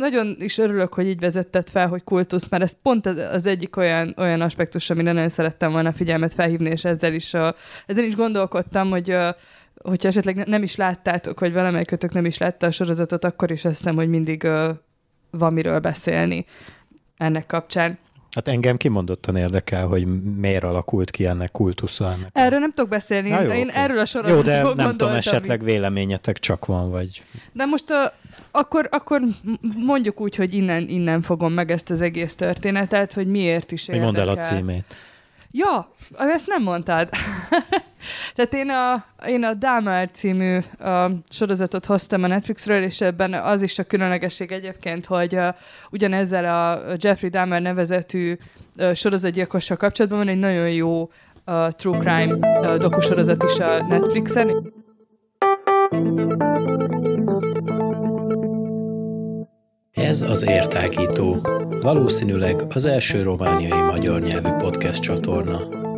nagyon is örülök, hogy így vezetted fel, hogy kultusz, mert ez pont az, egyik olyan, olyan aspektus, amire nagyon szerettem volna figyelmet felhívni, és ezzel is, uh, ezzel is gondolkodtam, hogy uh, hogyha esetleg nem is láttátok, vagy valamelyikötök nem is látta a sorozatot, akkor is azt hiszem, hogy mindig van miről beszélni ennek kapcsán. Hát engem kimondottan érdekel, hogy miért alakult ki ennek kultusza. Ennek erről nem tudok beszélni, Na, jó, én oké. erről a sorozatról Jó, de nem tudom, esetleg véleményetek csak van, vagy... De most uh, akkor, akkor mondjuk úgy, hogy innen, innen fogom meg ezt az egész történetet, hogy miért is Hogy érdekel. mondd el a címét. Ja, ezt nem mondtad. Tehát én a, én a Dahmer című uh, sorozatot hoztam a Netflixről, és ebben az is a különlegesség egyébként, hogy uh, ugyanezzel a Jeffrey Dahmer nevezetű sorozatgyilkossal kapcsolatban van egy nagyon jó uh, true crime uh, dokusorozat is a Netflixen. Ez az Értágító, valószínűleg az első romániai magyar nyelvű podcast csatorna.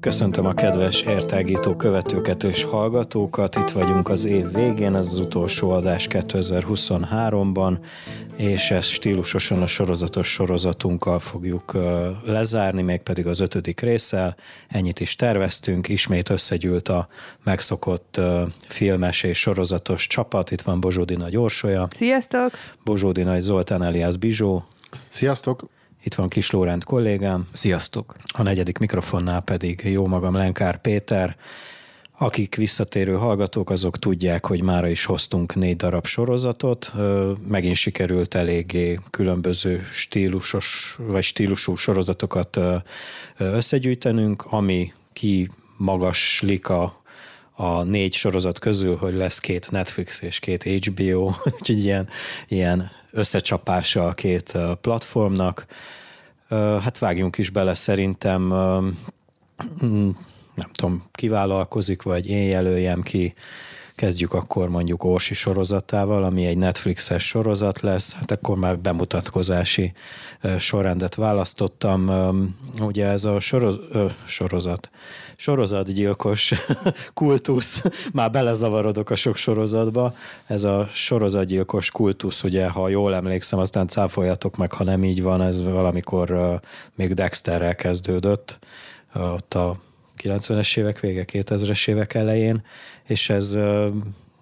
Köszöntöm a kedves értágító követőket és hallgatókat. Itt vagyunk az év végén, ez az utolsó adás 2023-ban, és ezt stílusosan a sorozatos sorozatunkkal fogjuk lezárni, mégpedig az ötödik résszel. Ennyit is terveztünk, ismét összegyűlt a megszokott filmes és sorozatos csapat. Itt van Bozsódi Nagy Orsolya, Sziasztok! Bozsódi Nagy Zoltán Eliász Bizsó, Sziasztok! Itt van Kis Lórend kollégám, Sziasztok! a negyedik mikrofonnál pedig jó magam Lenkár Péter. Akik visszatérő hallgatók, azok tudják, hogy mára is hoztunk négy darab sorozatot. Megint sikerült eléggé különböző stílusos vagy stílusú sorozatokat összegyűjtenünk, ami ki magaslik a, a négy sorozat közül, hogy lesz két Netflix és két HBO, úgyhogy ilyen, ilyen összecsapása a két platformnak. Hát vágjunk is bele szerintem, mm, nem tudom, kivállalkozik, vagy én jelöljem ki, kezdjük akkor mondjuk Orsi sorozatával, ami egy Netflixes sorozat lesz, hát akkor már bemutatkozási sorrendet választottam. Ugye ez a soroz, ö, sorozat, sorozatgyilkos kultusz, már belezavarodok a sok sorozatba, ez a sorozatgyilkos kultusz, ugye, ha jól emlékszem, aztán cáfoljatok meg, ha nem így van, ez valamikor még Dexterrel kezdődött, ott a 90-es évek vége, 2000-es évek elején, és ez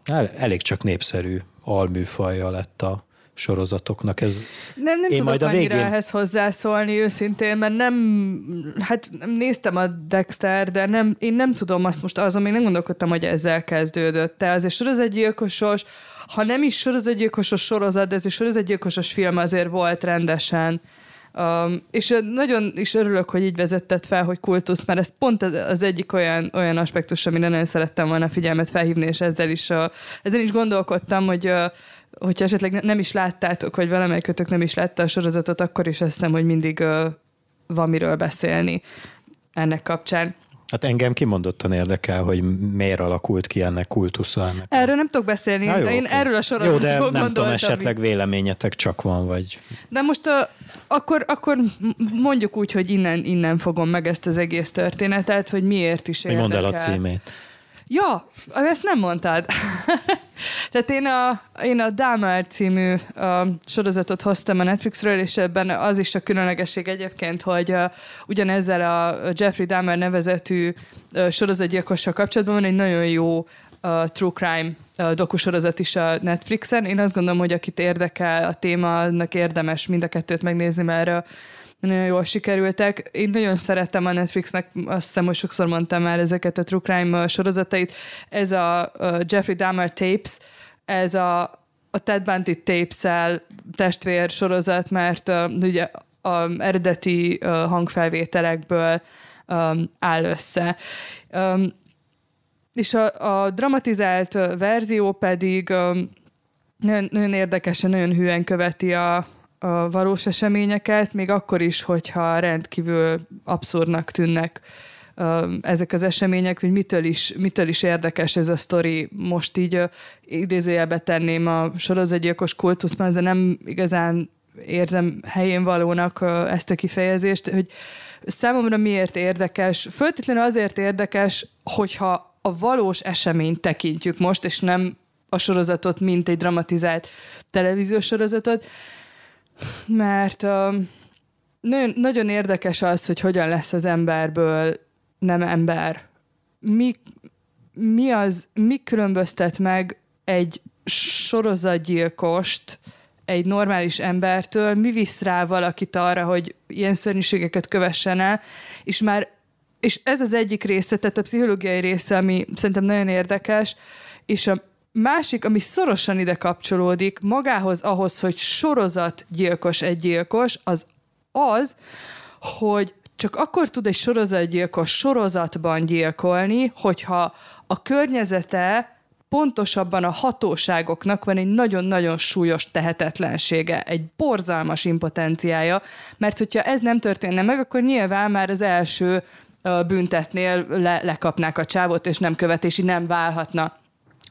el- elég csak népszerű alműfaja lett a sorozatoknak. Ez Nem, nem Én tudok majd a végén- ehhez hozzászólni őszintén, mert nem, hát néztem a Dexter, de nem, én nem tudom azt most, azon még nem gondolkodtam, hogy ezzel kezdődött. Te azért sorozatgyilkosos, ha nem is sorozatgyilkosos sorozat, de ez egy sorozatgyilkosos film azért volt rendesen. Um, és nagyon is örülök, hogy így vezetted fel, hogy kultusz, mert ez pont az, egyik olyan, olyan aspektus, amire nagyon szerettem volna figyelmet felhívni, és ezzel is, uh, ezzel is gondolkodtam, hogy uh, hogyha esetleg ne- nem is láttátok, vagy valamelyikötök nem is látta a sorozatot, akkor is azt hiszem, hogy mindig uh, van miről beszélni ennek kapcsán. Hát engem kimondottan érdekel, hogy miért alakult ki ennek kultusza. Ennek. Erről nem tudok beszélni, Na, jó, de én oké. erről a Jó, sorozatról de nem tudom, esetleg véleményetek csak van, vagy... De most uh, akkor, akkor mondjuk úgy, hogy innen, innen fogom meg ezt az egész történetet, hogy miért is Hogy érdekel. mondd el a címét. Ja, ezt nem mondtad. Tehát én a, én a Dahmer című uh, sorozatot hoztam a Netflixről, és ebben az is a különlegesség egyébként, hogy uh, ugyanezzel a Jeffrey Dahmer nevezetű uh, sorozatgyilkossal kapcsolatban van egy nagyon jó uh, true crime dokusorozat is a Netflixen. Én azt gondolom, hogy akit érdekel a téma, annak érdemes mind a kettőt megnézni, mert nagyon jól sikerültek. Én nagyon szerettem a Netflixnek, azt hiszem, hogy sokszor mondtam már ezeket a true crime sorozatait. Ez a Jeffrey Dahmer Tapes, ez a, a Ted Bundy Tapes-el testvér sorozat, mert uh, ugye a eredeti uh, hangfelvételekből um, áll össze. Um, és a, a dramatizált verzió pedig um, nagyon, nagyon érdekesen, nagyon hűen követi a, a valós eseményeket, még akkor is, hogyha rendkívül abszurdnak tűnnek ezek az események, hogy mitől is, mitől is érdekes ez a sztori. Most így idézőjelbe tenném a sorozatgyilkos kultusz, mert ezzel nem igazán érzem helyén valónak ezt a kifejezést, hogy számomra miért érdekes? Föltétlenül azért érdekes, hogyha a valós eseményt tekintjük most, és nem a sorozatot, mint egy dramatizált televíziós sorozatot, mert uh, nagyon, nagyon érdekes az, hogy hogyan lesz az emberből nem ember. Mi, mi az, mi különböztet meg egy sorozatgyilkost egy normális embertől, mi visz rá valakit arra, hogy ilyen szörnyűségeket kövessen el, és már és ez az egyik része, tehát a pszichológiai része, ami szerintem nagyon érdekes, és a másik, ami szorosan ide kapcsolódik magához, ahhoz, hogy sorozatgyilkos egy gyilkos, az az, hogy csak akkor tud egy sorozatgyilkos sorozatban gyilkolni, hogyha a környezete pontosabban a hatóságoknak van egy nagyon-nagyon súlyos tehetetlensége, egy borzalmas impotenciája, mert hogyha ez nem történne meg, akkor nyilván már az első büntetnél le, lekapnák a csávot, és nem követési nem válhatna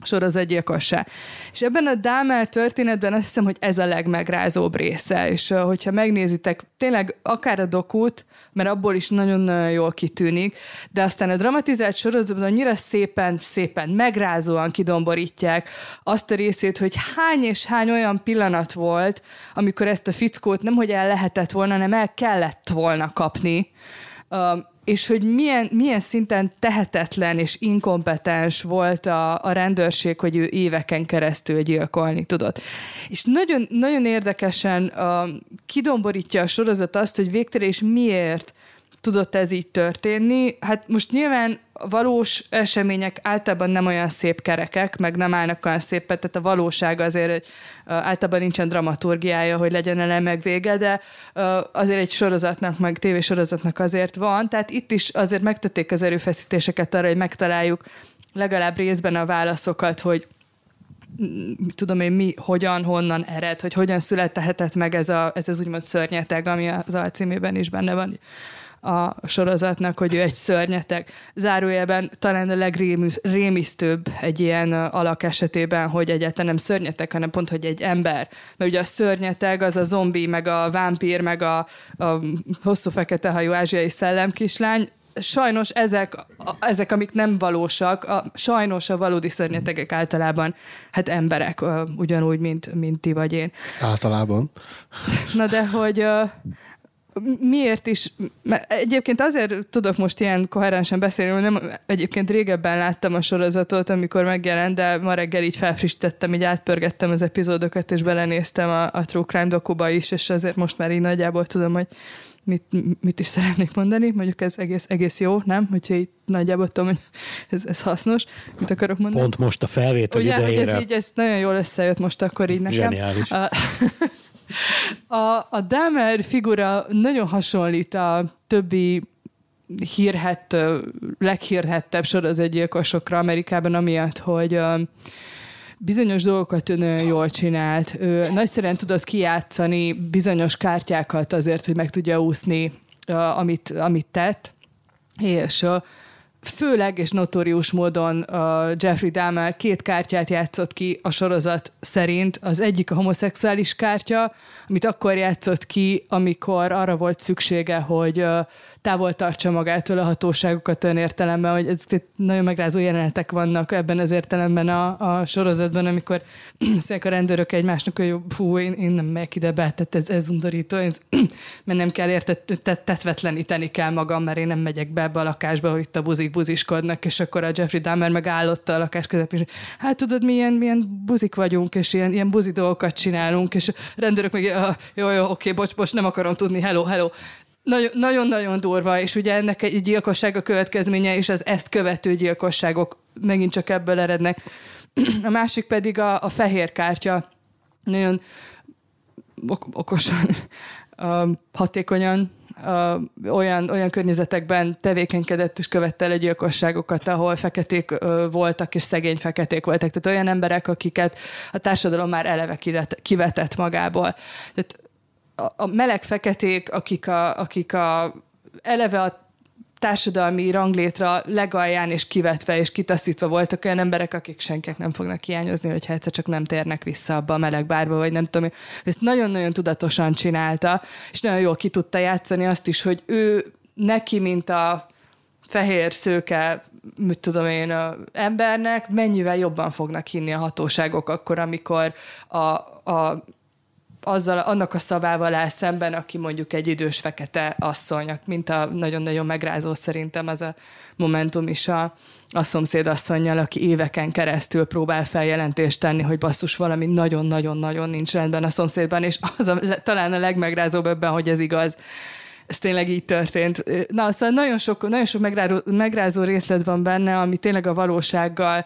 sorozatgyilkossá. És ebben a Dámel történetben azt hiszem, hogy ez a legmegrázóbb része, és hogyha megnézitek, tényleg akár a dokut, mert abból is nagyon jól kitűnik, de aztán a dramatizált sorozatban annyira szépen, szépen megrázóan kidomborítják azt a részét, hogy hány és hány olyan pillanat volt, amikor ezt a fickót nem hogy el lehetett volna, hanem el kellett volna kapni, és hogy milyen, milyen szinten tehetetlen és inkompetens volt a, a rendőrség, hogy ő éveken keresztül gyilkolni tudott. És nagyon, nagyon érdekesen uh, kidomborítja a sorozat azt, hogy végtelen és miért tudott ez így történni. Hát most nyilván valós események általában nem olyan szép kerekek, meg nem állnak olyan szépet, tehát a valóság azért, hogy általában nincsen dramaturgiája, hogy legyen ele meg vége, de azért egy sorozatnak, meg tévésorozatnak azért van, tehát itt is azért megtették az erőfeszítéseket arra, hogy megtaláljuk legalább részben a válaszokat, hogy tudom én mi, hogyan, honnan ered, hogy hogyan születhetett meg ez, a, ez az úgymond szörnyeteg, ami az alcímében is benne van a sorozatnak, hogy ő egy szörnyeteg. Zárójelben talán a legrémisztőbb egy ilyen alak esetében, hogy egyáltalán nem szörnyeteg, hanem pont, hogy egy ember. Mert ugye a szörnyeteg az a zombi, meg a vámpír, meg a, a hosszú fekete hajú ázsiai szellemkislány, sajnos ezek, ezek, amik nem valósak, a, sajnos a valódi szörnyetegek általában hát emberek, ugyanúgy, mint, mint ti vagy én. Általában. Na de hogy miért is, mert egyébként azért tudok most ilyen koherensen beszélni, hogy nem, egyébként régebben láttam a sorozatot, amikor megjelent, de ma reggel így felfrissítettem, így átpörgettem az epizódokat, és belenéztem a, a True Crime dokuba is, és azért most már így nagyjából tudom, hogy mit, mit is szeretnék mondani, mondjuk ez egész, egész jó, nem? Hogyha így nagyjából tudom, hogy ez, ez hasznos, mit akarok mondani. Pont most a felvétel Ugye, idejére. Ez így ez nagyon jól összejött most akkor így nekem. Zseniális. A, a Dahmer figura nagyon hasonlít a többi hírhet, leghírhettebb sorozatgyilkosokra Amerikában, amiatt, hogy bizonyos dolgokat ő nagyon jól csinált. Ő nagyszerűen tudott kijátszani bizonyos kártyákat azért, hogy meg tudja úszni, amit, amit tett. És főleg és notórius módon a Jeffrey Dahmer két kártyát játszott ki a sorozat szerint. Az egyik a homoszexuális kártya, amit akkor játszott ki, amikor arra volt szüksége, hogy távol tartsa magától a hatóságokat olyan értelemben, hogy ez nagyon megrázó jelenetek vannak ebben az értelemben a, a sorozatban, amikor szóval a rendőrök egymásnak, hogy fú, én, én nem megyek ide be, tehát ez, ez undorító, ez, mert nem kell érte, tetvetleníteni kell magam, mert én nem megyek be ebbe a lakásba, hogy itt a buzik buziskodnak, és akkor a Jeffrey Dahmer meg állott a lakás közepén, és hát tudod, milyen, milyen buzik vagyunk, és ilyen, ilyen buzi dolgokat csinálunk, és a rendőrök meg, jó, jó, oké, bocs, bocs, nem akarom tudni, hello, hello. Nagyon-nagyon durva, és ugye ennek egy gyilkosság a következménye, és az ezt követő gyilkosságok megint csak ebből erednek. A másik pedig a, a fehér kártya. Nagyon ok- okosan, hatékonyan olyan, olyan környezetekben tevékenykedett és követte el gyilkosságokat, ahol feketék voltak és szegény feketék voltak. Tehát olyan emberek, akiket a társadalom már eleve kivetett magából. Tehát a, meleg feketék, akik a, akik a eleve a társadalmi ranglétra legalján és kivetve és kitaszítva voltak olyan emberek, akik senkik nem fognak hiányozni, hogyha egyszer csak nem térnek vissza abba a meleg bárba, vagy nem tudom. Ezt nagyon-nagyon tudatosan csinálta, és nagyon jól ki tudta játszani azt is, hogy ő neki, mint a fehér szőke mit tudom én, embernek, mennyivel jobban fognak hinni a hatóságok akkor, amikor a, a azzal, annak a szavával áll szemben, aki mondjuk egy idős fekete asszony, mint a nagyon-nagyon megrázó szerintem az a momentum is a, a szomszédasszonynal, aki éveken keresztül próbál feljelentést tenni, hogy basszus valami nagyon-nagyon-nagyon nincs rendben a szomszédban, és az a, talán a legmegrázóbb ebben, hogy ez igaz ez tényleg így történt. Na, szóval nagyon sok, nagyon sok megrázó, megrázó részlet van benne, ami tényleg a valósággal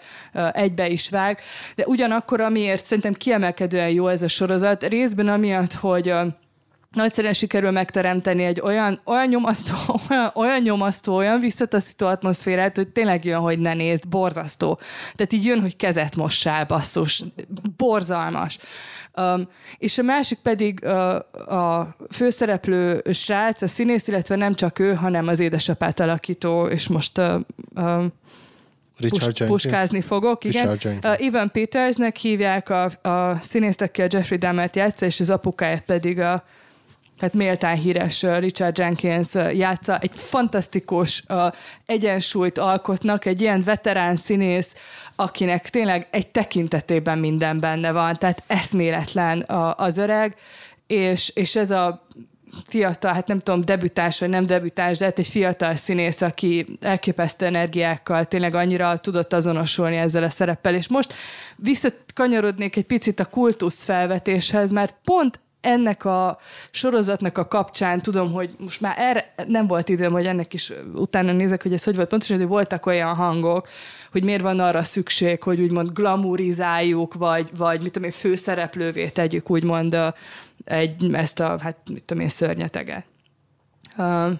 egybe is vág, de ugyanakkor, amiért szerintem kiemelkedően jó ez a sorozat, részben amiatt, hogy nagyszerűen sikerül megteremteni egy olyan, olyan, nyomasztó, olyan, olyan nyomasztó, olyan visszataszító atmoszférát, hogy tényleg jön, hogy ne nézd, borzasztó. Tehát így jön, hogy kezet mossál, basszus. Borzalmas. Um, és a másik pedig uh, a főszereplő srác, a színész, illetve nem csak ő, hanem az édesapát alakító, és most uh, uh, Richard Pus- puskázni fogok, igen. Uh, Evan Petersnek hívják a, a színészt, aki a Jeffrey Dahmert játsza, és az apukája pedig a tehát méltán híres Richard Jenkins játsza, egy fantasztikus egyensúlyt alkotnak, egy ilyen veterán színész, akinek tényleg egy tekintetében minden benne van, tehát eszméletlen az öreg, és, és ez a fiatal, hát nem tudom, debütás vagy nem debütás, de hát egy fiatal színész, aki elképesztő energiákkal tényleg annyira tudott azonosulni ezzel a szereppel. És most visszakanyarodnék egy picit a kultusz felvetéshez, mert pont ennek a sorozatnak a kapcsán tudom, hogy most már erre nem volt időm, hogy ennek is utána nézek, hogy ez hogy volt pontosan, de voltak olyan hangok, hogy miért van arra szükség, hogy úgymond glamurizáljuk, vagy, vagy mit tudom én, főszereplővé tegyük úgymond egy, ezt a, hát mit tudom én, szörnyeteget. Uh,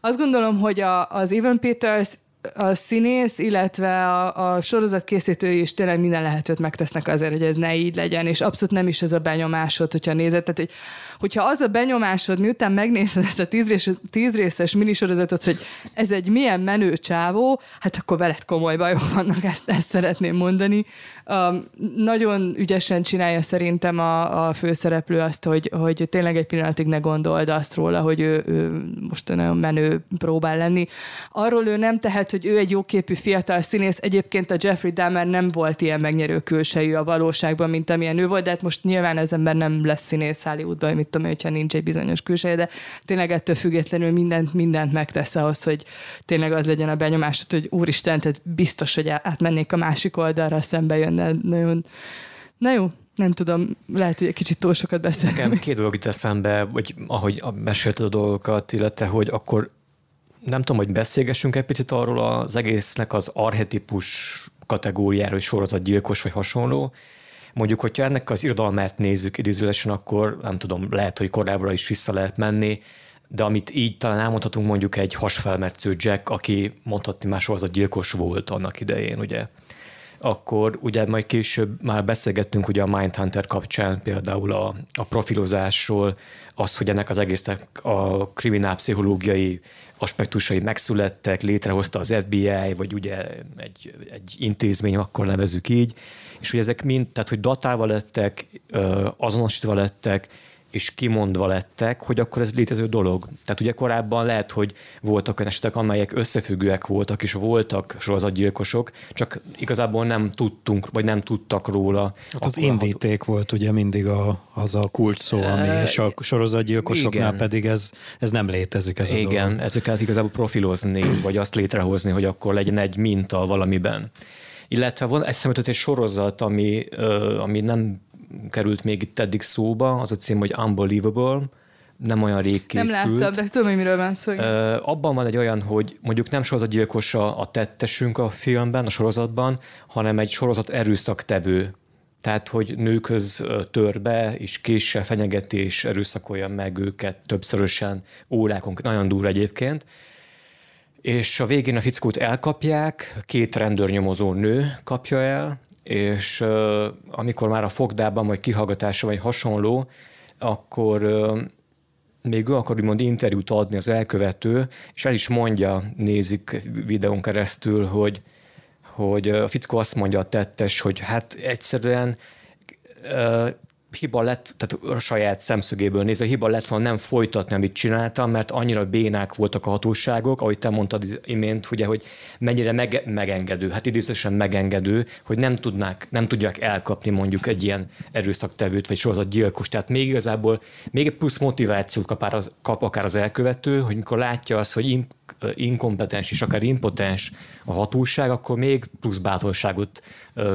azt gondolom, hogy a, az Evan Peters a színész, illetve a, a sorozat készítői is tényleg minden lehetőt megtesznek azért, hogy ez ne így legyen, és abszolút nem is ez a benyomásod, hogyha nézed. Tehát, hogy, hogyha az a benyomásod, miután megnézed ezt a tíz, tíz részes minisorozatot, hogy ez egy milyen menő csávó, hát akkor veled komoly bajok vannak, ezt, ezt szeretném mondani. Um, nagyon ügyesen csinálja szerintem a, a főszereplő azt, hogy, hogy tényleg egy pillanatig ne gondold azt róla, hogy ő, ő most nagyon menő próbál lenni. Arról ő nem tehet, hogy ő egy jóképű fiatal színész, egyébként a Jeffrey Dahmer nem volt ilyen megnyerő külsejű a valóságban, mint amilyen ő volt, de hát most nyilván ez ember nem lesz színész Hollywoodban, mit tudom, hogyha nincs egy bizonyos külseje, de tényleg ettől függetlenül mindent, mindent megtesz ahhoz, hogy tényleg az legyen a benyomás, hogy úristen, tehát biztos, hogy átmennék a másik oldalra, szembe jönne. Nagyon... Na jó, nem tudom, lehet, hogy egy kicsit túl sokat beszélni. Nekem két dolog itt eszembe, hogy ahogy mesélted a dolgokat, illetve hogy akkor nem tudom, hogy beszélgessünk egy picit arról az egésznek az arhetipus kategóriáról, hogy sorozatgyilkos vagy hasonló. Mondjuk, hogyha ennek az irodalmát nézzük idézőlesen, akkor nem tudom, lehet, hogy korábbra is vissza lehet menni, de amit így talán elmondhatunk mondjuk egy hasfelmetsző Jack, aki mondhatni már sorozatgyilkos volt annak idején, ugye akkor ugye majd később már beszélgettünk ugye a Mindhunter kapcsán például a, a profilozásról, az, hogy ennek az egésznek a kriminálpszichológiai aspektusai megszülettek, létrehozta az FBI, vagy ugye egy, egy intézmény, akkor nevezük így, és hogy ezek mind, tehát hogy datálva lettek, azonosítva lettek, és kimondva lettek, hogy akkor ez létező dolog. Tehát ugye korábban lehet, hogy voltak olyan esetek, amelyek összefüggőek voltak, és voltak sorozatgyilkosok, csak igazából nem tudtunk, vagy nem tudtak róla. Hát az indíték volt ugye mindig a, az a kult szó, ami, e, és a sorozatgyilkosoknál igen. pedig ez, ez nem létezik ez a Igen, dolog. ezeket igazából profilozni, vagy azt létrehozni, hogy akkor legyen egy minta valamiben illetve van egy egy sorozat, ami, ami nem került még itt eddig szóba, az a cím, hogy Unbelievable, nem olyan rég készült. Nem láttam, de tudom, hogy miről van szó. abban van egy olyan, hogy mondjuk nem sorozatgyilkos a, a tettesünk a filmben, a sorozatban, hanem egy sorozat erőszaktevő. Tehát, hogy nőköz tör be, és késsel fenyegeti, és erőszakolja meg őket többszörösen, órákon, nagyon durva egyébként. És a végén a fickót elkapják, két rendőrnyomozó nő kapja el, és uh, amikor már a fogdában, vagy kihallgatása, vagy hasonló, akkor uh, még ő akar úgymond interjút adni az elkövető, és el is mondja, nézik videón keresztül, hogy, hogy a fickó azt mondja a tettes, hogy hát egyszerűen hiba lett, tehát a saját szemszögéből nézve, hiba lett volna nem folytatni, amit csináltam, mert annyira bénák voltak a hatóságok, ahogy te mondtad imént, ugye, hogy mennyire meg, megengedő, hát idézősen megengedő, hogy nem tudnák, nem tudják elkapni mondjuk egy ilyen erőszaktevőt, vagy sorozat gyilkos. Tehát még igazából még egy plusz motivációt kap, az, kap akár az elkövető, hogy mikor látja azt, hogy inkompetens és akár impotens a hatóság, akkor még plusz bátorságot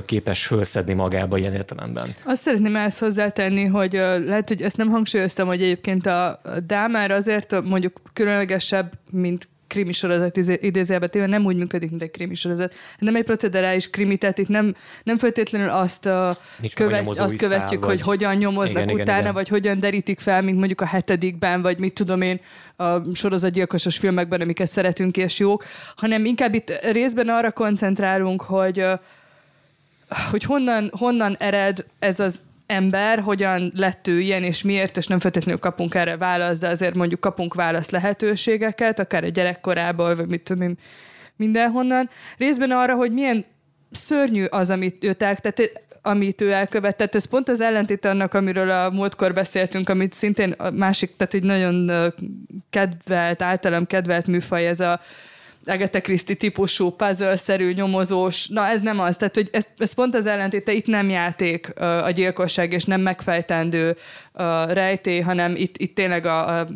képes felszedni magába ilyen értelemben. Azt szeretném ezt hozzátenni, hogy lehet, hogy ezt nem hangsúlyoztam, hogy egyébként a Dámár azért mondjuk különlegesebb, mint krimi sorozat idézőjelbe téve nem úgy működik, mint egy krimi sorozat. Nem egy procederális krimi, tehát itt nem, nem feltétlenül azt, a követ, azt követjük, szál, hogy hogyan nyomoznak igen, utána, igen, igen. vagy hogyan derítik fel, mint mondjuk a hetedikben, vagy mit tudom én, a sorozatgyilkosos filmekben, amiket szeretünk és jók, hanem inkább itt részben arra koncentrálunk, hogy hogy honnan, honnan ered ez az ember, hogyan lett ő ilyen, és miért, és nem feltétlenül kapunk erre választ, de azért mondjuk kapunk választ lehetőségeket, akár a gyerekkorából, vagy mit tudom én, mindenhonnan. Részben arra, hogy milyen szörnyű az, amit ő tehát amit ő elkövetett. Ez pont az ellentét annak, amiről a múltkor beszéltünk, amit szintén a másik, tehát egy nagyon kedvelt, általam kedvelt műfaj, ez a Agatha Christie típusú puzzle-szerű nyomozós, na ez nem az, tehát hogy ez, ez pont az ellentéte, itt nem játék a gyilkosság, és nem megfejtendő rejtély, hanem itt, itt tényleg a, a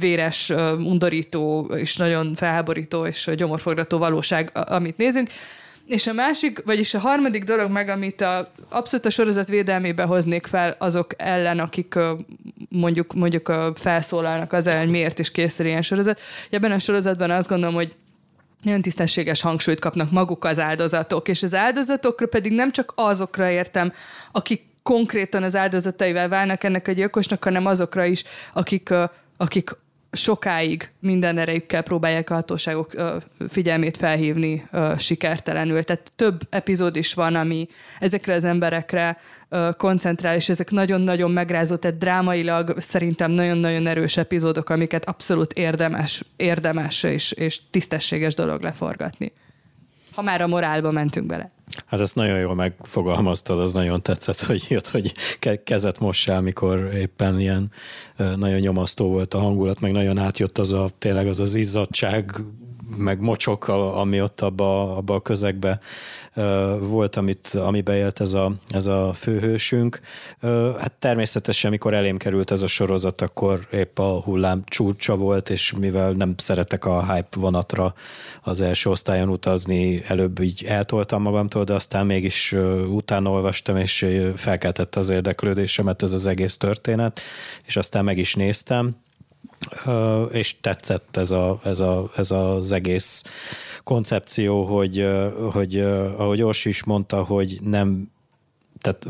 véres, undorító, és nagyon felháborító, és gyomorforgató valóság, amit nézünk. És a másik, vagyis a harmadik dolog meg, amit a, abszolút a sorozat védelmébe hoznék fel azok ellen, akik mondjuk, mondjuk felszólalnak az ellen, hogy miért is készül ilyen sorozat. Ebben a sorozatban azt gondolom, hogy nagyon tisztességes hangsúlyt kapnak maguk az áldozatok, és az áldozatokra pedig nem csak azokra értem, akik konkrétan az áldozataival válnak ennek a gyilkosnak, hanem azokra is, akik, akik sokáig minden erejükkel próbálják a hatóságok figyelmét felhívni sikertelenül. Tehát több epizód is van, ami ezekre az emberekre koncentrál, és ezek nagyon-nagyon megrázó, tehát drámailag szerintem nagyon-nagyon erős epizódok, amiket abszolút érdemes, érdemes és, és tisztességes dolog leforgatni. Ha már a morálba mentünk bele. Hát ezt nagyon jól megfogalmaztad, az nagyon tetszett, hogy jött, hogy kezet mossál, mikor éppen ilyen nagyon nyomasztó volt a hangulat, meg nagyon átjött az a tényleg az az izzadság, meg mocsok, ami ott abba, abba a közegbe volt, amit, amiben élt ez a, ez a főhősünk. Hát természetesen, amikor elém került ez a sorozat, akkor épp a hullám csúcsa volt, és mivel nem szeretek a hype vonatra az első osztályon utazni, előbb így eltoltam magamtól, de aztán mégis utána olvastam, és felkeltette az érdeklődésemet ez az egész történet, és aztán meg is néztem és tetszett ez, a, ez, a, ez az egész koncepció, hogy, hogy ahogy Orsi is mondta, hogy nem, tehát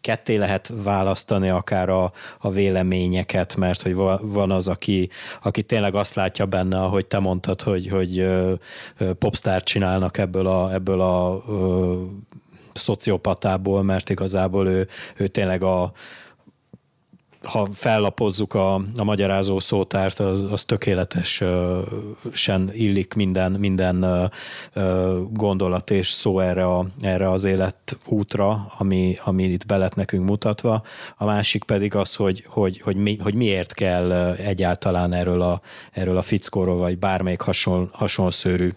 ketté lehet választani akár a, a véleményeket, mert hogy van az, aki, aki tényleg azt látja benne, ahogy te mondtad, hogy, hogy popstar csinálnak ebből a, ebből a, szociopatából, mert igazából ő, ő tényleg a, ha fellapozzuk a, a magyarázó szótárt, az, az tökéletesen illik minden, minden gondolat és szó erre, a, erre az életútra, ami, ami itt be nekünk mutatva. A másik pedig az, hogy, hogy, hogy, mi, hogy miért kell egyáltalán erről a, erről a fickóról, vagy bármelyik hasonl, hasonszőrű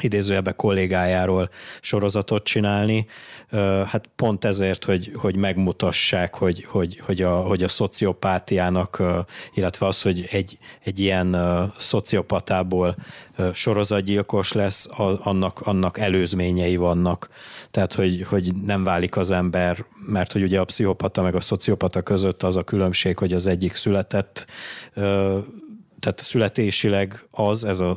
idézőjebe kollégájáról sorozatot csinálni, hát pont ezért, hogy, hogy megmutassák, hogy, hogy, hogy, a, hogy a szociopátiának, illetve az, hogy egy, egy ilyen szociopatából sorozatgyilkos lesz, annak, annak előzményei vannak. Tehát, hogy, hogy nem válik az ember, mert hogy ugye a pszichopata meg a szociopata között az a különbség, hogy az egyik született tehát születésileg az, ez a,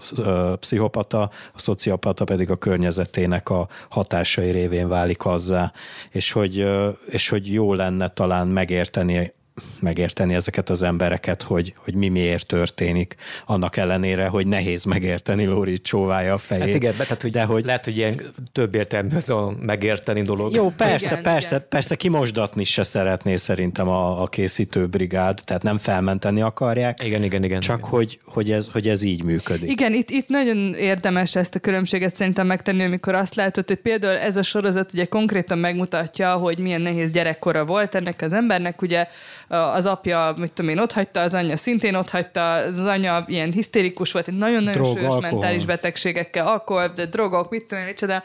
pszichopata, a szociopata pedig a környezetének a hatásai révén válik azzá, és hogy, és hogy jó lenne talán megérteni megérteni ezeket az embereket, hogy, hogy mi miért történik, annak ellenére, hogy nehéz megérteni Lóri csóvája a fejét. Hát igen, tehát hogy, de hogy lehet, hogy ilyen több értelmű az a megérteni dolog. Jó, persze, igen, persze, igen. persze kimosdatni se szeretné szerintem a, a készítő brigád, tehát nem felmenteni akarják. Igen, igen, igen. Csak igen. Hogy, hogy, ez, hogy ez így működik. Igen, itt, itt nagyon érdemes ezt a különbséget szerintem megtenni, amikor azt látod, hogy például ez a sorozat ugye konkrétan megmutatja, hogy milyen nehéz gyerekkora volt ennek az embernek, ugye az apja, mit tudom én, ott hagyta, az anyja szintén ott hagyta, az anyja ilyen hisztérikus volt, nagyon-nagyon Drog, súlyos alkohol. mentális betegségekkel, alkohol, de drogok, mit tudom én, micsoda.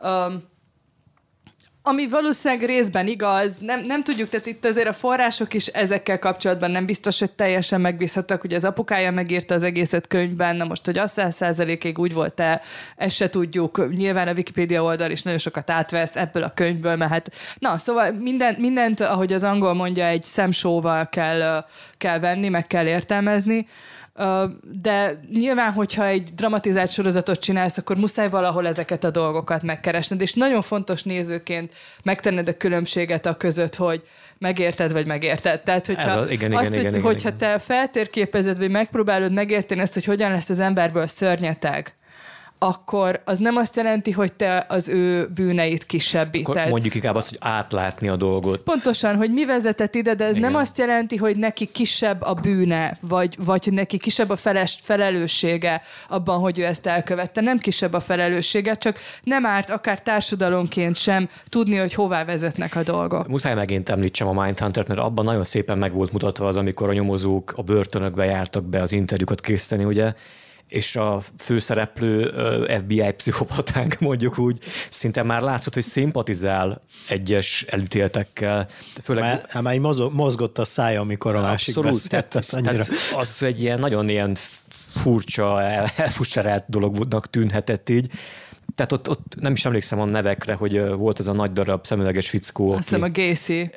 Um, ami valószínűleg részben igaz, nem, nem tudjuk, tehát itt azért a források is ezekkel kapcsolatban nem biztos, hogy teljesen megbízhatóak. Ugye az apukája megírta az egészet könyvben, na most, hogy az száz százalékig úgy volt-e, ezt se tudjuk. Nyilván a Wikipedia oldal is nagyon sokat átvesz ebből a könyvből, mert hát, na, szóval minden, mindent, ahogy az angol mondja, egy szemsóval kell, kell venni, meg kell értelmezni de nyilván, hogyha egy dramatizált sorozatot csinálsz, akkor muszáj valahol ezeket a dolgokat megkeresned, és nagyon fontos nézőként megtenned a különbséget a között, hogy megérted, vagy megérted. Tehát, hogyha Ez a, igen, igen, azt, igen, igen, hogyha igen. te feltérképezed, vagy megpróbálod megérteni ezt, hogy hogyan lesz az emberből szörnyeteg, akkor az nem azt jelenti, hogy te az ő bűneit kisebbíted. Akkor mondjuk inkább azt, hogy átlátni a dolgot. Pontosan, hogy mi vezetett ide, de ez Igen. nem azt jelenti, hogy neki kisebb a bűne, vagy, vagy neki kisebb a feles, felelőssége abban, hogy ő ezt elkövette. Nem kisebb a felelőssége, csak nem árt akár társadalomként sem tudni, hogy hová vezetnek a dolgok. Muszáj megint említsem a Mindhunter-t, mert abban nagyon szépen meg volt mutatva az, amikor a nyomozók a börtönökbe jártak be az interjúkat készíteni, ugye, és a főszereplő FBI pszichopatánk mondjuk úgy szinte már látszott, hogy szimpatizál egyes elítéltekkel. Főleg... Már, hát már mozgott a szája, amikor a másik Abszolút, beszélt. Tehát, tehát az egy ilyen nagyon ilyen furcsa, elfusserált dolognak tűnhetett így. Tehát ott, ott nem is emlékszem a nevekre, hogy volt az a nagy darab szemüleges fickó. Azt hiszem a Gacy.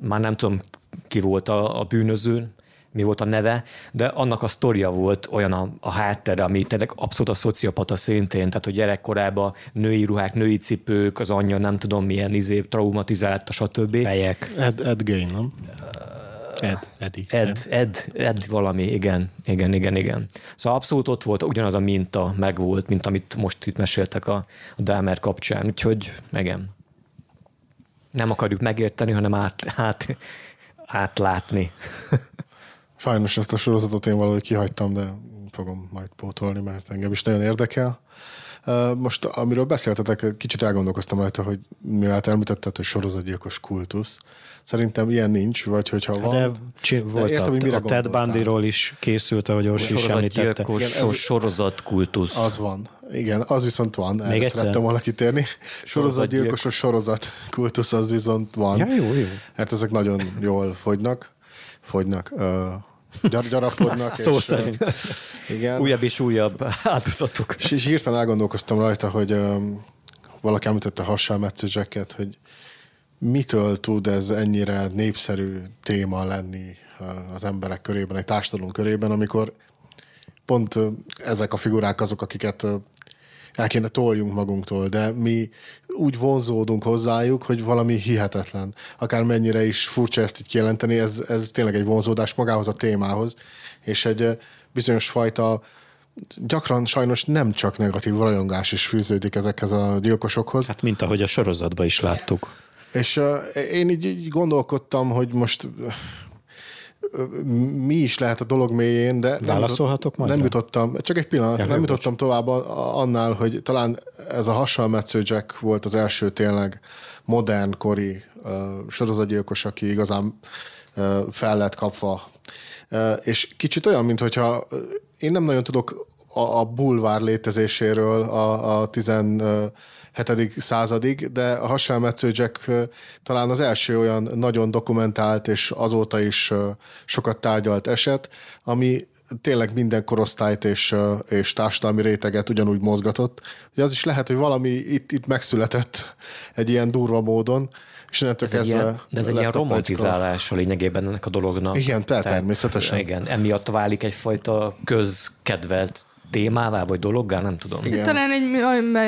Már nem tudom, ki volt a, a bűnöző, mi volt a neve, de annak a sztoria volt olyan a, a háttere, ami tényleg abszolút a szociopata szintén, tehát hogy gyerekkorában női ruhák, női cipők, az anyja nem tudom milyen izé, traumatizálta, stb. Fejek. Ed, Ed Gain, nem? Ed, Eddie. Ed, Ed, Ed valami, igen, igen, igen, igen. Szóval abszolút ott volt, ugyanaz a minta megvolt, mint amit most itt meséltek a, a Dahmer kapcsán, úgyhogy igen. Nem akarjuk megérteni, hanem át, át, átlátni. Sajnos ezt a sorozatot én valahogy kihagytam, de fogom majd pótolni, mert engem is nagyon érdekel. Most, amiről beszéltetek, kicsit elgondolkoztam rajta, hogy mivel említetted, hogy sorozatgyilkos kultusz. Szerintem ilyen nincs, vagy hogyha hát van. De, csi, volt de értem, a, a Ted Bundyról is készült, ahogy Orsi is említette. sorozatkultusz. Az van. Igen, az viszont van. Még Erre szerettem volna kitérni. Sorozatgyilkosos sorozatkultusz az viszont van. Ja, jó, jó. Mert ezek nagyon jól fogynak. Fogynak. Gyar, gyarapodnak. Szó és, szerint. Igen. Újabb és újabb áldozatok. És, és hirtelen elgondolkoztam rajta, hogy um, valaki említette hasselmetsző jacket, hogy mitől tud ez ennyire népszerű téma lenni az emberek körében, egy társadalom körében, amikor pont ezek a figurák azok, akiket el kéne toljunk magunktól, de mi úgy vonzódunk hozzájuk, hogy valami hihetetlen. Akár mennyire is furcsa ezt így kijelenteni, ez, ez tényleg egy vonzódás magához a témához, és egy bizonyos fajta gyakran sajnos nem csak negatív rajongás is fűződik ezekhez a gyilkosokhoz. Hát mint ahogy a sorozatban is láttuk. És uh, én így, így gondolkodtam, hogy most mi is lehet a dolog mélyén, de Válaszolhatok nem, majd nem jutottam, csak egy pillanat, ja, nem jutottam tovább annál, hogy talán ez a hasonmetsző Jack volt az első tényleg modernkori uh, sorozatgyilkos, aki igazán uh, fel lett kapva. Uh, és kicsit olyan, mintha én nem nagyon tudok a, a bulvár létezéséről a, a 10 hetedik századig, de a hasonmetsző Jack talán az első olyan nagyon dokumentált és azóta is sokat tárgyalt eset, ami tényleg minden korosztályt és, és társadalmi réteget ugyanúgy mozgatott. Ugye az is lehet, hogy valami itt, itt megszületett egy ilyen durva módon, és innentől ez kezdve... Ilyen, de ez egy ilyen romantizálása lényegében ennek a dolognak. Igen, tehát, természetesen. Igen, emiatt válik egyfajta közkedvelt témává vagy dologgá, nem tudom. Igen. Talán egy,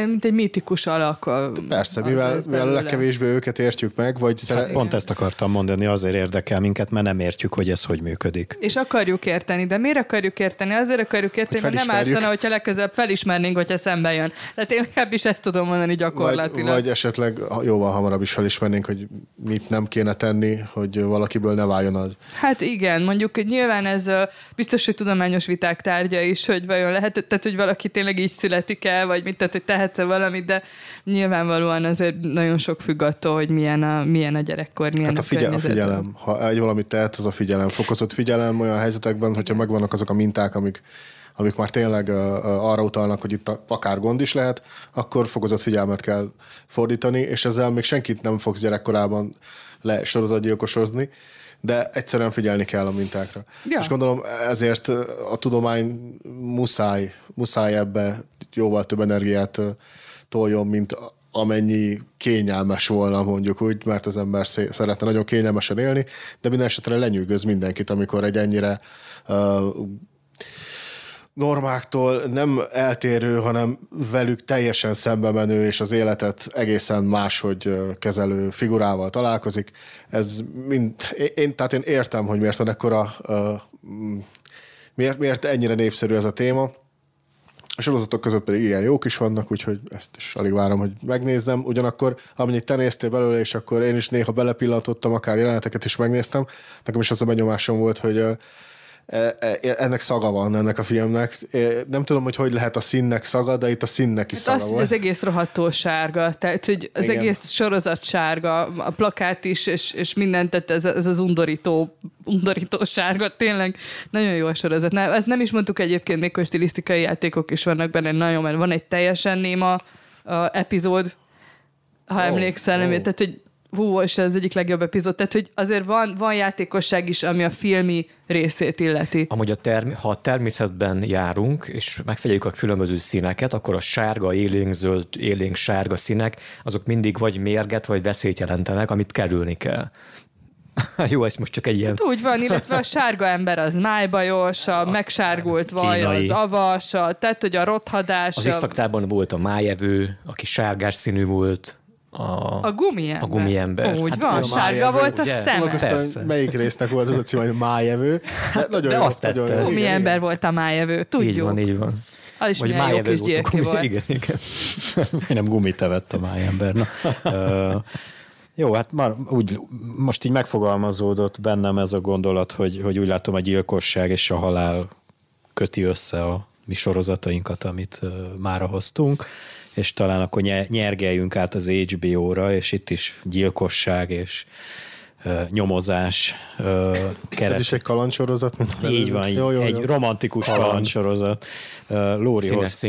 mint egy mítikus alak. Persze, mivel, mivel a legkevésbé őket értjük meg, vagy hát szere... Pont ezt akartam mondani, azért érdekel minket, mert nem értjük, hogy ez hogy működik. És akarjuk érteni, de miért akarjuk érteni? Azért akarjuk érteni, hogy mert nem ártana, hogyha legközelebb felismernénk, hogyha szembe jön. Tehát én is ezt tudom mondani gyakorlatilag. Vagy, vagy esetleg jóval hamarabb is felismernénk, hogy mit nem kéne tenni, hogy valakiből ne váljon az. Hát igen, mondjuk nyilván ez biztos, hogy tudományos viták tárgya is, hogy vajon lehet, tehát hogy valaki tényleg így születik el, vagy mit, tehát hogy tehetsz valamit, de nyilvánvalóan azért nagyon sok függ attól, hogy milyen a, milyen a gyerekkor, milyen hát a, figyel, a figyelem. Ha egy valamit tehet, az a figyelem. Fokozott figyelem olyan helyzetekben, hogyha megvannak azok a minták, amik amik már tényleg arra utalnak, hogy itt akár gond is lehet, akkor fokozott figyelmet kell fordítani, és ezzel még senkit nem fogsz gyerekkorában le sorozatgyilkosozni, de egyszerűen figyelni kell a mintákra. Ja. És gondolom ezért a tudomány muszáj, muszáj ebbe jóval több energiát toljon, mint amennyi kényelmes volna mondjuk úgy, mert az ember szeretne nagyon kényelmesen élni, de minden esetre lenyűgöz mindenkit, amikor egy ennyire uh, normáktól nem eltérő, hanem velük teljesen szembe menő, és az életet egészen máshogy kezelő figurával találkozik. Ez mind, én, tehát én értem, hogy miért van ekkora, miért, miért ennyire népszerű ez a téma. A sorozatok között pedig ilyen jók is vannak, úgyhogy ezt is alig várom, hogy megnézzem. Ugyanakkor, amennyit te néztél belőle, és akkor én is néha belepillantottam, akár jeleneteket is megnéztem, nekem is az a benyomásom volt, hogy ennek szaga van ennek a filmnek. Nem tudom, hogy hogy lehet a színnek szaga, de itt a színnek is hát szaga az, volt. Az egész rohadtó sárga, tehát hogy az Igen. egész sorozat sárga, a plakát is, és, és mindent, tehát ez, ez az undorító, undorító sárga, tényleg nagyon jó a sorozat. Na, ezt nem is mondtuk egyébként, még hogy stilisztikai játékok is vannak benne, nagyon, mert van egy teljesen néma a epizód, ha oh, emlékszel, oh. tehát hogy hú, és ez egyik legjobb epizód, tehát hogy azért van, van játékosság is, ami a filmi részét illeti. Amúgy a term- ha a természetben járunk, és megfigyeljük a különböző színeket, akkor a sárga, élénk-zöld, élénk-sárga színek, azok mindig vagy mérget, vagy veszélyt jelentenek, amit kerülni kell. Jó, ez most csak egy ilyen... Hát úgy van, illetve a sárga ember az májbajos, a megsárgult vaj az avas, a, tehát hogy a rothadás. Az éjszaktában volt a májevő, aki sárgás színű volt, a, a gumiember. A gumiember. Úgy hát van, sárga volt a szeme. melyik résznek volt az a cím, hogy májevő. De, nagyon de jó, azt tette. Nagyon Gumiember volt a májevő, tudjuk. Így van, így van. Az is Vagy milyen jó kis gyerki volt. Igen, igen. nem gumit evett a májember. Na, uh, jó, hát már úgy, most így megfogalmazódott bennem ez a gondolat, hogy, hogy úgy látom a gyilkosság és a halál köti össze a mi sorozatainkat, amit uh, mára hoztunk és talán akkor nyergeljünk át az HBO-ra, és itt is gyilkosság és uh, nyomozás uh, keret. Ez is egy kalancsorozat? Így van, jó, jó, egy jó. romantikus kalancsorozat. Uh, Lóri, hoz,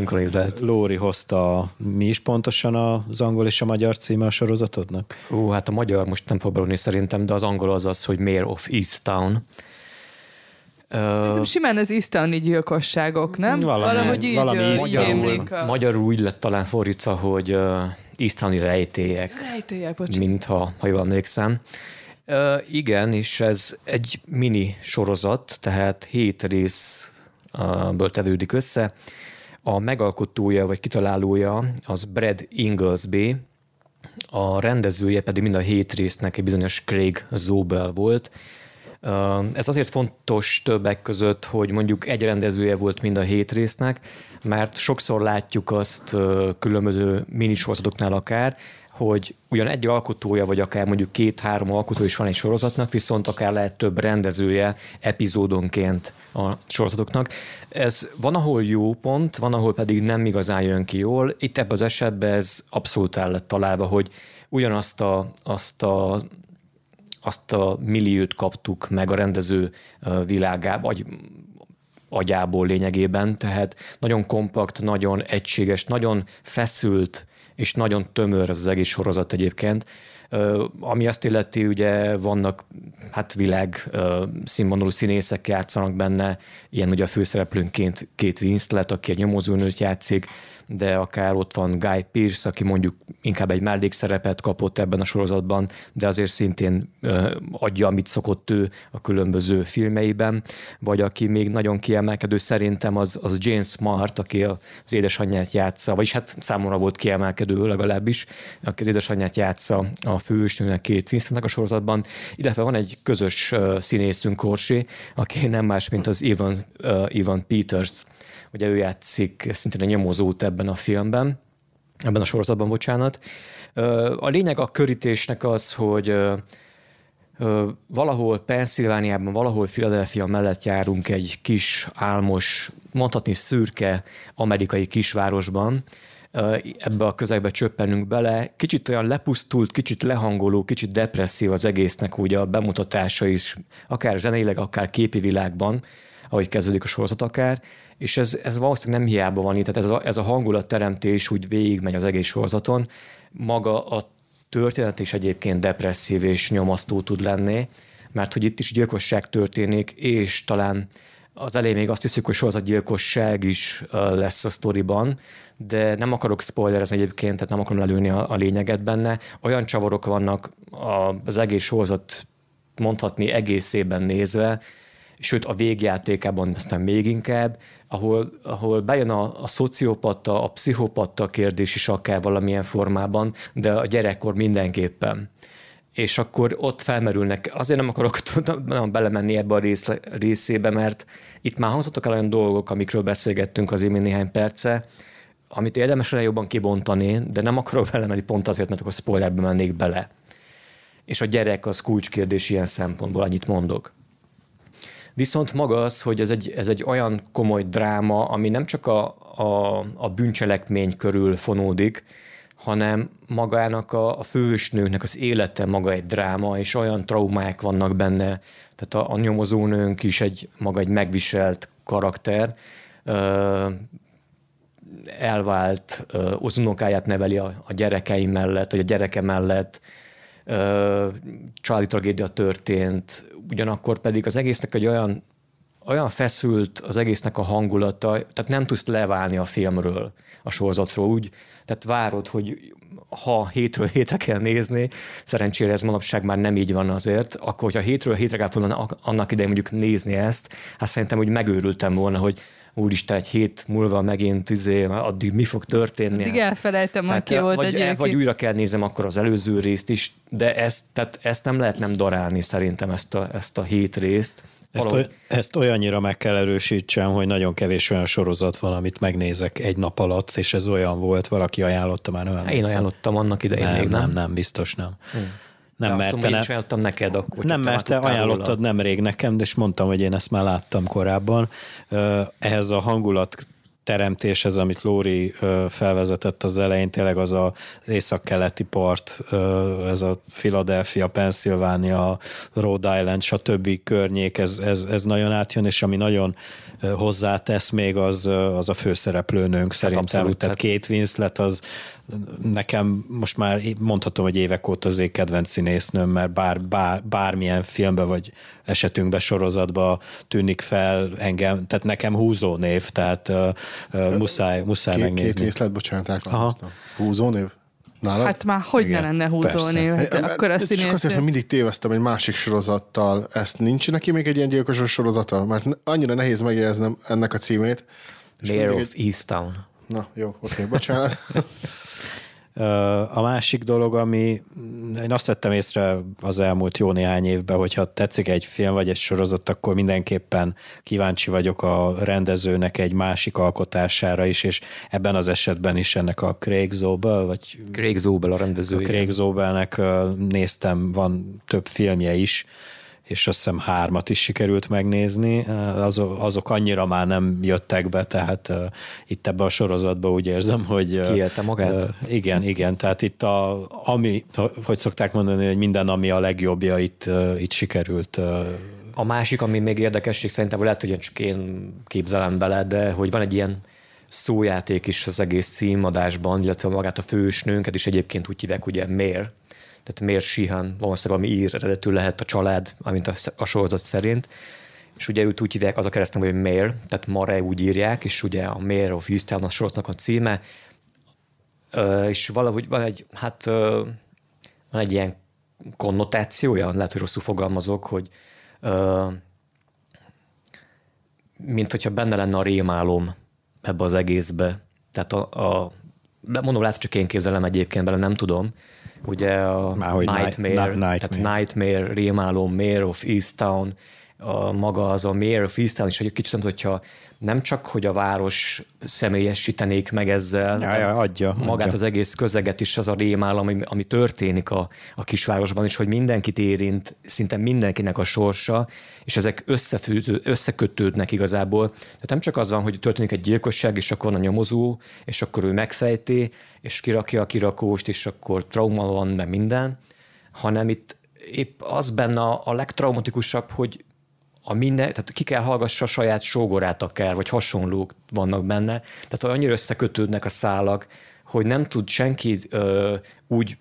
Lóri hozta, mi is pontosan az angol és a magyar címe a sorozatodnak? Ó, hát a magyar most nem fog belülni szerintem, de az angol az az, hogy Mayor of Easttown. Szerintem simán az isztani gyilkosságok, nem? Valami, Valahogy így, valami így magyarul, a... magyarul úgy lett talán fordítva, hogy uh, isztani rejtélyek. Rejtélyek, bocsánat. Mintha, ha jól emlékszem. Uh, igen, és ez egy mini sorozat, tehát hét részből tevődik össze. A megalkotója vagy kitalálója az Brad Inglesby, a rendezője pedig mind a hét résznek egy bizonyos Craig Zobel volt, ez azért fontos többek között, hogy mondjuk egy rendezője volt mind a hét résznek, mert sokszor látjuk azt különböző minisorozatoknál akár, hogy ugyan egy alkotója, vagy akár mondjuk két-három alkotó is van egy sorozatnak, viszont akár lehet több rendezője epizódonként a sorozatoknak. Ez van, ahol jó pont, van, ahol pedig nem igazán jön ki jól. Itt ebben az esetben ez abszolút el lett találva, hogy ugyanazt a, azt a azt a milliót kaptuk meg a rendező világába, vagy agyából lényegében, tehát nagyon kompakt, nagyon egységes, nagyon feszült, és nagyon tömör ez az egész sorozat egyébként. Ami azt illeti, ugye vannak hát világ színvonalú színészek játszanak benne, ilyen ugye a főszereplőnként két Winslet, aki egy nyomozónőt játszik, de akár ott van Guy Pearce, aki mondjuk inkább egy mellékszerepet kapott ebben a sorozatban, de azért szintén adja, amit szokott ő a különböző filmeiben, vagy aki még nagyon kiemelkedő szerintem az, az Jane Smart, aki az édesanyját játsza, vagyis hát számomra volt kiemelkedő legalábbis, aki az édesanyját játsza a főhősnőnek két Winstonnek a sorozatban, illetve van egy közös színészünk Korsi, aki nem más, mint az Ivan, Ivan Peters, ugye ő játszik szintén a nyomozót ebben a filmben, ebben a sorozatban, bocsánat. A lényeg a körítésnek az, hogy valahol Pennsylvániában, valahol Philadelphia mellett járunk egy kis, álmos, mondhatni szürke amerikai kisvárosban, ebbe a közegbe csöppenünk bele. Kicsit olyan lepusztult, kicsit lehangoló, kicsit depresszív az egésznek ugye a bemutatása is, akár zeneileg, akár képi világban, ahogy kezdődik a sorozat akár, és ez, ez valószínűleg nem hiába van itt, tehát ez a, ez a hangulatteremtés úgy végigmegy az egész sorozaton. Maga a történet is egyébként depresszív és nyomasztó tud lenni, mert hogy itt is gyilkosság történik, és talán az elején még azt hiszük, hogy sorozatgyilkosság is lesz a sztoriban, de nem akarok spoilerezni egyébként, tehát nem akarom lelőni a, a lényeget benne. Olyan csavarok vannak az egész sorozat mondhatni egészében nézve, sőt a végjátékában aztán még inkább, ahol, ahol bejön a, a szociopata, a pszichopata kérdés is akár valamilyen formában, de a gyerekkor mindenképpen. És akkor ott felmerülnek, azért nem akarok tudom, belemenni ebbe a rész, részébe, mert itt már hangzottak el olyan dolgok, amikről beszélgettünk az imént néhány perce, amit érdemes lenne jobban kibontani, de nem akarok belemenni pont azért, mert akkor spoilerbe mennék bele. És a gyerek az kulcskérdés ilyen szempontból, annyit mondok. Viszont maga az, hogy ez egy, ez egy olyan komoly dráma, ami nem csak a, a, a bűncselekmény körül fonódik, hanem magának a, a főhősnőknek az élete maga egy dráma, és olyan traumák vannak benne, tehát a, a nyomozónőnk is egy maga egy megviselt karakter, elvált, az unokáját neveli a, a gyerekei mellett, vagy a gyereke mellett, családi tragédia történt, ugyanakkor pedig az egésznek egy olyan, olyan feszült az egésznek a hangulata, tehát nem tudsz leválni a filmről, a sorozatról. Úgy, tehát várod, hogy ha hétről hétre kell nézni, szerencsére ez manapság már nem így van azért, akkor hogyha hétről hétre kell volna annak idején mondjuk nézni ezt, hát szerintem úgy megőrültem volna, hogy úristen, egy hét múlva megint izé, addig mi fog történni. Addig elfelejtem, hogy ki volt vagy, egy vagy újra kell nézem akkor az előző részt is, de ezt, tehát ezt nem lehet nem darálni szerintem ezt a, ezt a hét részt. Ezt, oly, ezt olyannyira meg kell erősítsem, hogy nagyon kevés olyan sorozat van, amit megnézek egy nap alatt, és ez olyan volt, valaki ajánlotta már olyan. Én ajánlottam annak idején nem, még, nem? Nem, nem, biztos nem. Hmm. Nem, mert te ne... neked akkor. Nem, mert te ajánlottad nemrég nekem, de és mondtam, hogy én ezt már láttam korábban. Ehhez a hangulat teremtéshez, amit Lóri felvezetett az elején, tényleg az az északkeleti part, ez a Philadelphia, Pennsylvania, Rhode Island, stb. környék, ez, ez, ez nagyon átjön, és ami nagyon hozzátesz még, az, az a főszereplőnőnk hát szerintem. Abszolút, tehát hát. Kate Winslet az nekem most már mondhatom, hogy évek óta az én kedvenc színésznőm, mert bár, bár, bármilyen filmbe vagy esetünkbe sorozatba tűnik fel engem, tehát nekem húzó név, tehát uh, muszáj, muszáj Két, megnézni. Két részlet, bocsánat, elkalasztom. Húzó név? Nálad? Hát már hogy Igen, ne lenne húzónév? Hát akkor a Csak azért, hogy mindig téveztem egy másik sorozattal. Ezt nincs neki még egy ilyen gyilkosos sorozata? Mert annyira nehéz megjegyeznem ennek a címét. Mayor of egy... Easttown. Na, jó, oké, okay, bocsánat. A másik dolog, ami én azt vettem észre az elmúlt jó néhány évben, hogyha tetszik egy film vagy egy sorozat, akkor mindenképpen kíváncsi vagyok a rendezőnek egy másik alkotására is, és ebben az esetben is ennek a Craig Zobel, vagy Craig Zobel a rendezője. A Craig Zobelnek néztem, van több filmje is, és azt hiszem hármat is sikerült megnézni, azok, azok annyira már nem jöttek be, tehát uh, itt ebbe a sorozatban úgy érzem, hogy... Uh, Kiélte magát? Uh, igen, igen, tehát itt a, ami, hogy szokták mondani, hogy minden, ami a legjobbja, itt, uh, itt sikerült uh, a másik, ami még érdekesség szerintem, lehet, hogy csak én képzelem bele, de hogy van egy ilyen szójáték is az egész címadásban, illetve magát a fősnőnket is egyébként úgy hívják, ugye Mér, tehát Mér Sihan, valószínűleg ami ír eredetű lehet a család, amint a, a sorozat szerint, és ugye őt úgy hívják, az a keresztem, hogy Mayor, tehát Mare úgy írják, és ugye a Mayor of Easttown a sorozatnak a címe, és valahogy van egy, hát van egy ilyen konnotációja, lehet, hogy rosszul fogalmazok, hogy mint hogyha benne lenne a rémálom ebbe az egészbe. Tehát a, a mondom, lehet, csak én képzelem egyébként bele, nem tudom. Ugye a Nightmare, night, nightmare, tehát Nightmare, rémálom, Mayor of Easttown, a maga az a Mayor of Easttown is, hogy kicsit nem hogyha nem csak, hogy a város személyesítenék meg ezzel, ja, ja, adja, magát adja. az egész közeget is, az a rémálom, ami, ami történik a, a kisvárosban, és hogy mindenkit érint, szinte mindenkinek a sorsa, és ezek összefűző, összekötődnek igazából. Tehát nem csak az van, hogy történik egy gyilkosság, és akkor van a nyomozó, és akkor ő megfejti, és kirakja a kirakóst, és akkor trauma van, meg minden, hanem itt épp az benne a legtraumatikusabb, hogy a minden, tehát ki kell hallgassa a saját sógorát akár, vagy hasonlók vannak benne. Tehát annyira összekötődnek a szálak, hogy nem tud senki ö, úgy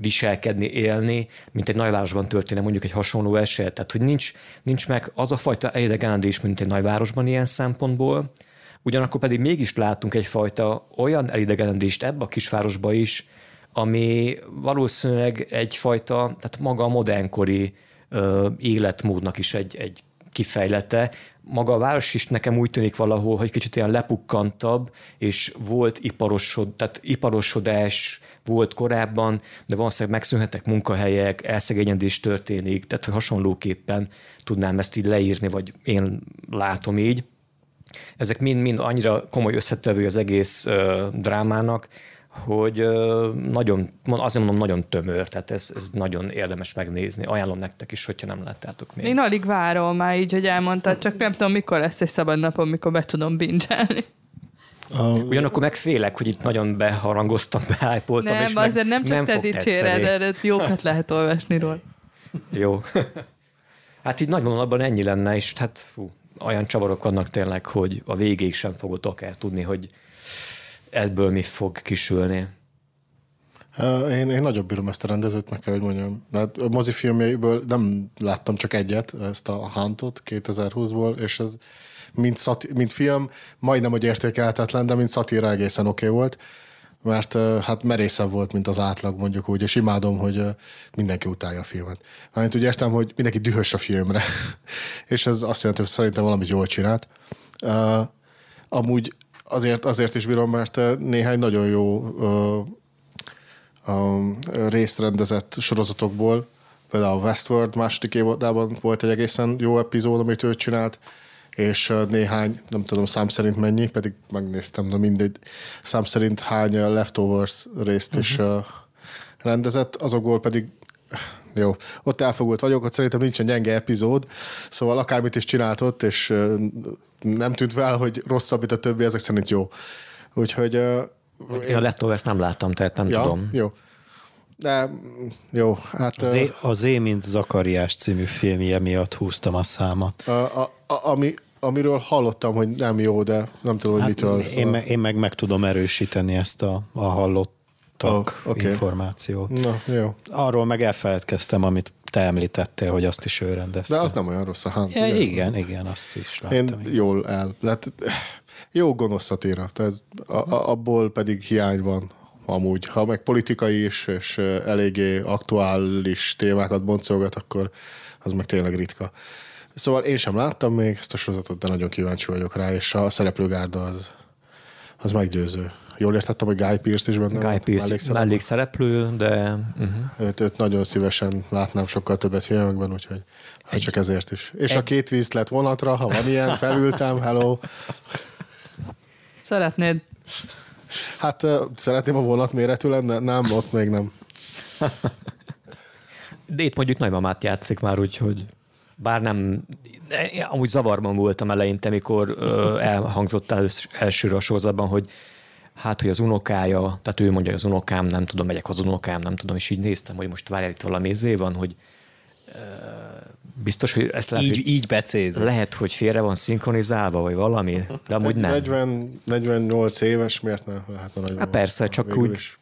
viselkedni, élni, mint egy nagyvárosban történne mondjuk egy hasonló eset. Tehát, hogy nincs, nincs meg az a fajta elidegenedés, mint egy nagyvárosban ilyen szempontból, ugyanakkor pedig mégis látunk egyfajta olyan elidegenedést ebbe a kisvárosba is, ami valószínűleg egyfajta, tehát maga a modernkori ö, életmódnak is egy, egy kifejlete. Maga a város is nekem úgy tűnik valahol, hogy kicsit ilyen lepukkantabb, és volt iparosod, tehát iparosodás volt korábban, de valószínűleg megszűnhetnek munkahelyek, elszegényedés történik, tehát hasonlóképpen tudnám ezt így leírni, vagy én látom így. Ezek mind-mind annyira komoly összetevő az egész uh, drámának, hogy nagyon, azért mondom, nagyon tömör, tehát ez, ez nagyon érdemes megnézni. Ajánlom nektek is, hogyha nem láttátok még. Én alig várom már így, hogy elmondtad, csak nem tudom, mikor lesz egy szabad napom, mikor be tudom bingelni. Ugyanakkor meg félek, hogy itt nagyon beharangoztam, beájpoltam. Nem, és azért nem csak nem te dicséred, de jókat lehet olvasni róla. Jó. Hát így nagy vonalban ennyi lenne, és hát fú, olyan csavarok vannak tényleg, hogy a végéig sem fogod akár tudni, hogy ebből mi fog kisülni? Én, én nagyobb bírom ezt a rendezőt, meg kell, hogy mondjam. Mert a mozifilmjeiből nem láttam csak egyet, ezt a Huntot 2020-ból, és ez mint, szati, mint film majdnem, hogy értékelhetetlen, de mint szatíra egészen oké okay volt, mert hát merészebb volt, mint az átlag mondjuk úgy, és imádom, hogy mindenki utálja a filmet. Mert úgy értem, hogy mindenki dühös a filmre, és ez azt jelenti, hogy szerintem valamit jól csinált. Amúgy azért, azért is bírom, mert eh, néhány nagyon jó uh, um, részt rendezett sorozatokból, például a Westworld második évadában volt egy egészen jó epizód, amit ő csinált, és néhány, nem tudom szám szerint mennyi, pedig megnéztem, de mindegy, szám szerint hány Leftovers részt uh-huh. is uh, rendezett, azokból pedig jó, ott elfogult vagyok, ott szerintem nincsen gyenge epizód, szóval akármit is csinált ott, és nem tűnt fel, hogy rosszabb, mint a többi, ezek szerint jó. Úgyhogy... Én a Leftovers nem láttam, tehát nem ja, tudom. Jó. De jó, hát... Az, é, az é, mint Zakariás című filmje miatt húztam a számat. A, a, a, ami, amiről hallottam, hogy nem jó, de nem tudom, hogy hát mitől. Én, meg, én meg meg tudom erősíteni ezt a, a hallott oh, okay. információt. Na, jó. Arról meg elfeledkeztem, amit te említettél, hogy azt is ő rendezte. De az nem olyan rossz a hán. Ja, igen, igen, azt is láttam. Én igen. jól el. Lehet, jó gonosz szatíra, tehát a, a, abból pedig hiány van amúgy. Ha meg politikai is, és eléggé aktuális témákat boncolgat, akkor az meg tényleg ritka. Szóval én sem láttam még ezt a sorozatot, de nagyon kíváncsi vagyok rá, és a szereplőgárda az, az meggyőző. Jól értettem, hogy Guy Pearce is benne Guy Pearce mellékszereplő, de... Uh-huh. Őt, őt, nagyon szívesen látnám sokkal többet filmekben, úgyhogy hát egy, csak ezért is. És egy... a két víz lett vonatra, ha van ilyen, felültem, hello. Szeretnéd? Hát uh, szeretném a vonat méretű lenne, nem, ott még nem. De itt mondjuk nagymamát játszik már, úgyhogy bár nem, amúgy zavarban voltam eleinte, mikor elhangzott els, elsőre a sorozatban, hogy hát, hogy az unokája, tehát ő mondja, hogy az unokám, nem tudom, megyek az unokám, nem tudom, és így néztem, hogy most várjál, itt valami izé van, hogy biztos, hogy ezt lehet, így, így becéz. Lehet, hogy félre van szinkronizálva, vagy valami, de amúgy nem. 40, 48 éves, miért ne lehetne nagyon Hát persze, csak úgy is.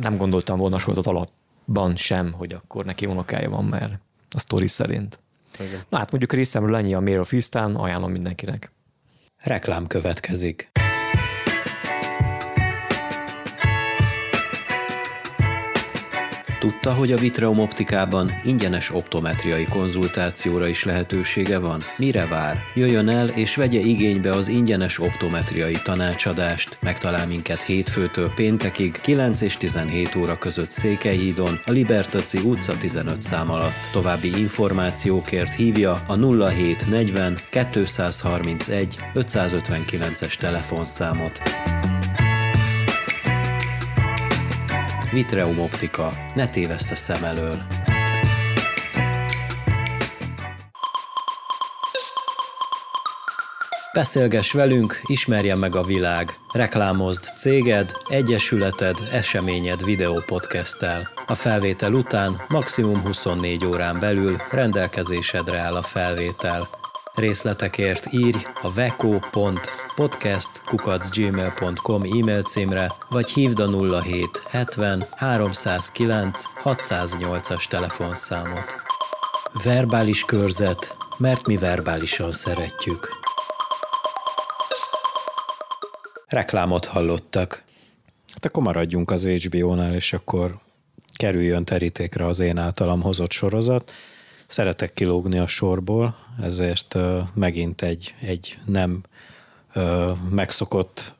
nem gondoltam volna sorozat alapban sem, hogy akkor neki unokája van, mert a sztori szerint. Na hát mondjuk részemről ennyi a Mayor of Eastern, ajánlom mindenkinek. Reklám következik. Tudta, hogy a Vitreum optikában ingyenes optometriai konzultációra is lehetősége van? Mire vár? Jöjjön el és vegye igénybe az ingyenes optometriai tanácsadást. Megtalál minket hétfőtől péntekig 9 és 17 óra között Székelyhídon, a Libertaci utca 15 szám alatt. További információkért hívja a 0740 231 559-es telefonszámot. Vitreum Optika. Ne téveszt a szem elől. Beszélgess velünk, ismerje meg a világ. Reklámozd céged, egyesületed, eseményed videópodcasttel. A felvétel után maximum 24 órán belül rendelkezésedre áll a felvétel. Részletekért írj a veco.podcast.gmail.com e-mail címre, vagy hívd a 07 70 309 608-as telefonszámot. Verbális körzet, mert mi verbálisan szeretjük. Reklámot hallottak. Hát akkor maradjunk az HBO-nál, és akkor kerüljön terítékre az én általam hozott sorozat szeretek kilógni a sorból, ezért megint egy, egy nem megszokott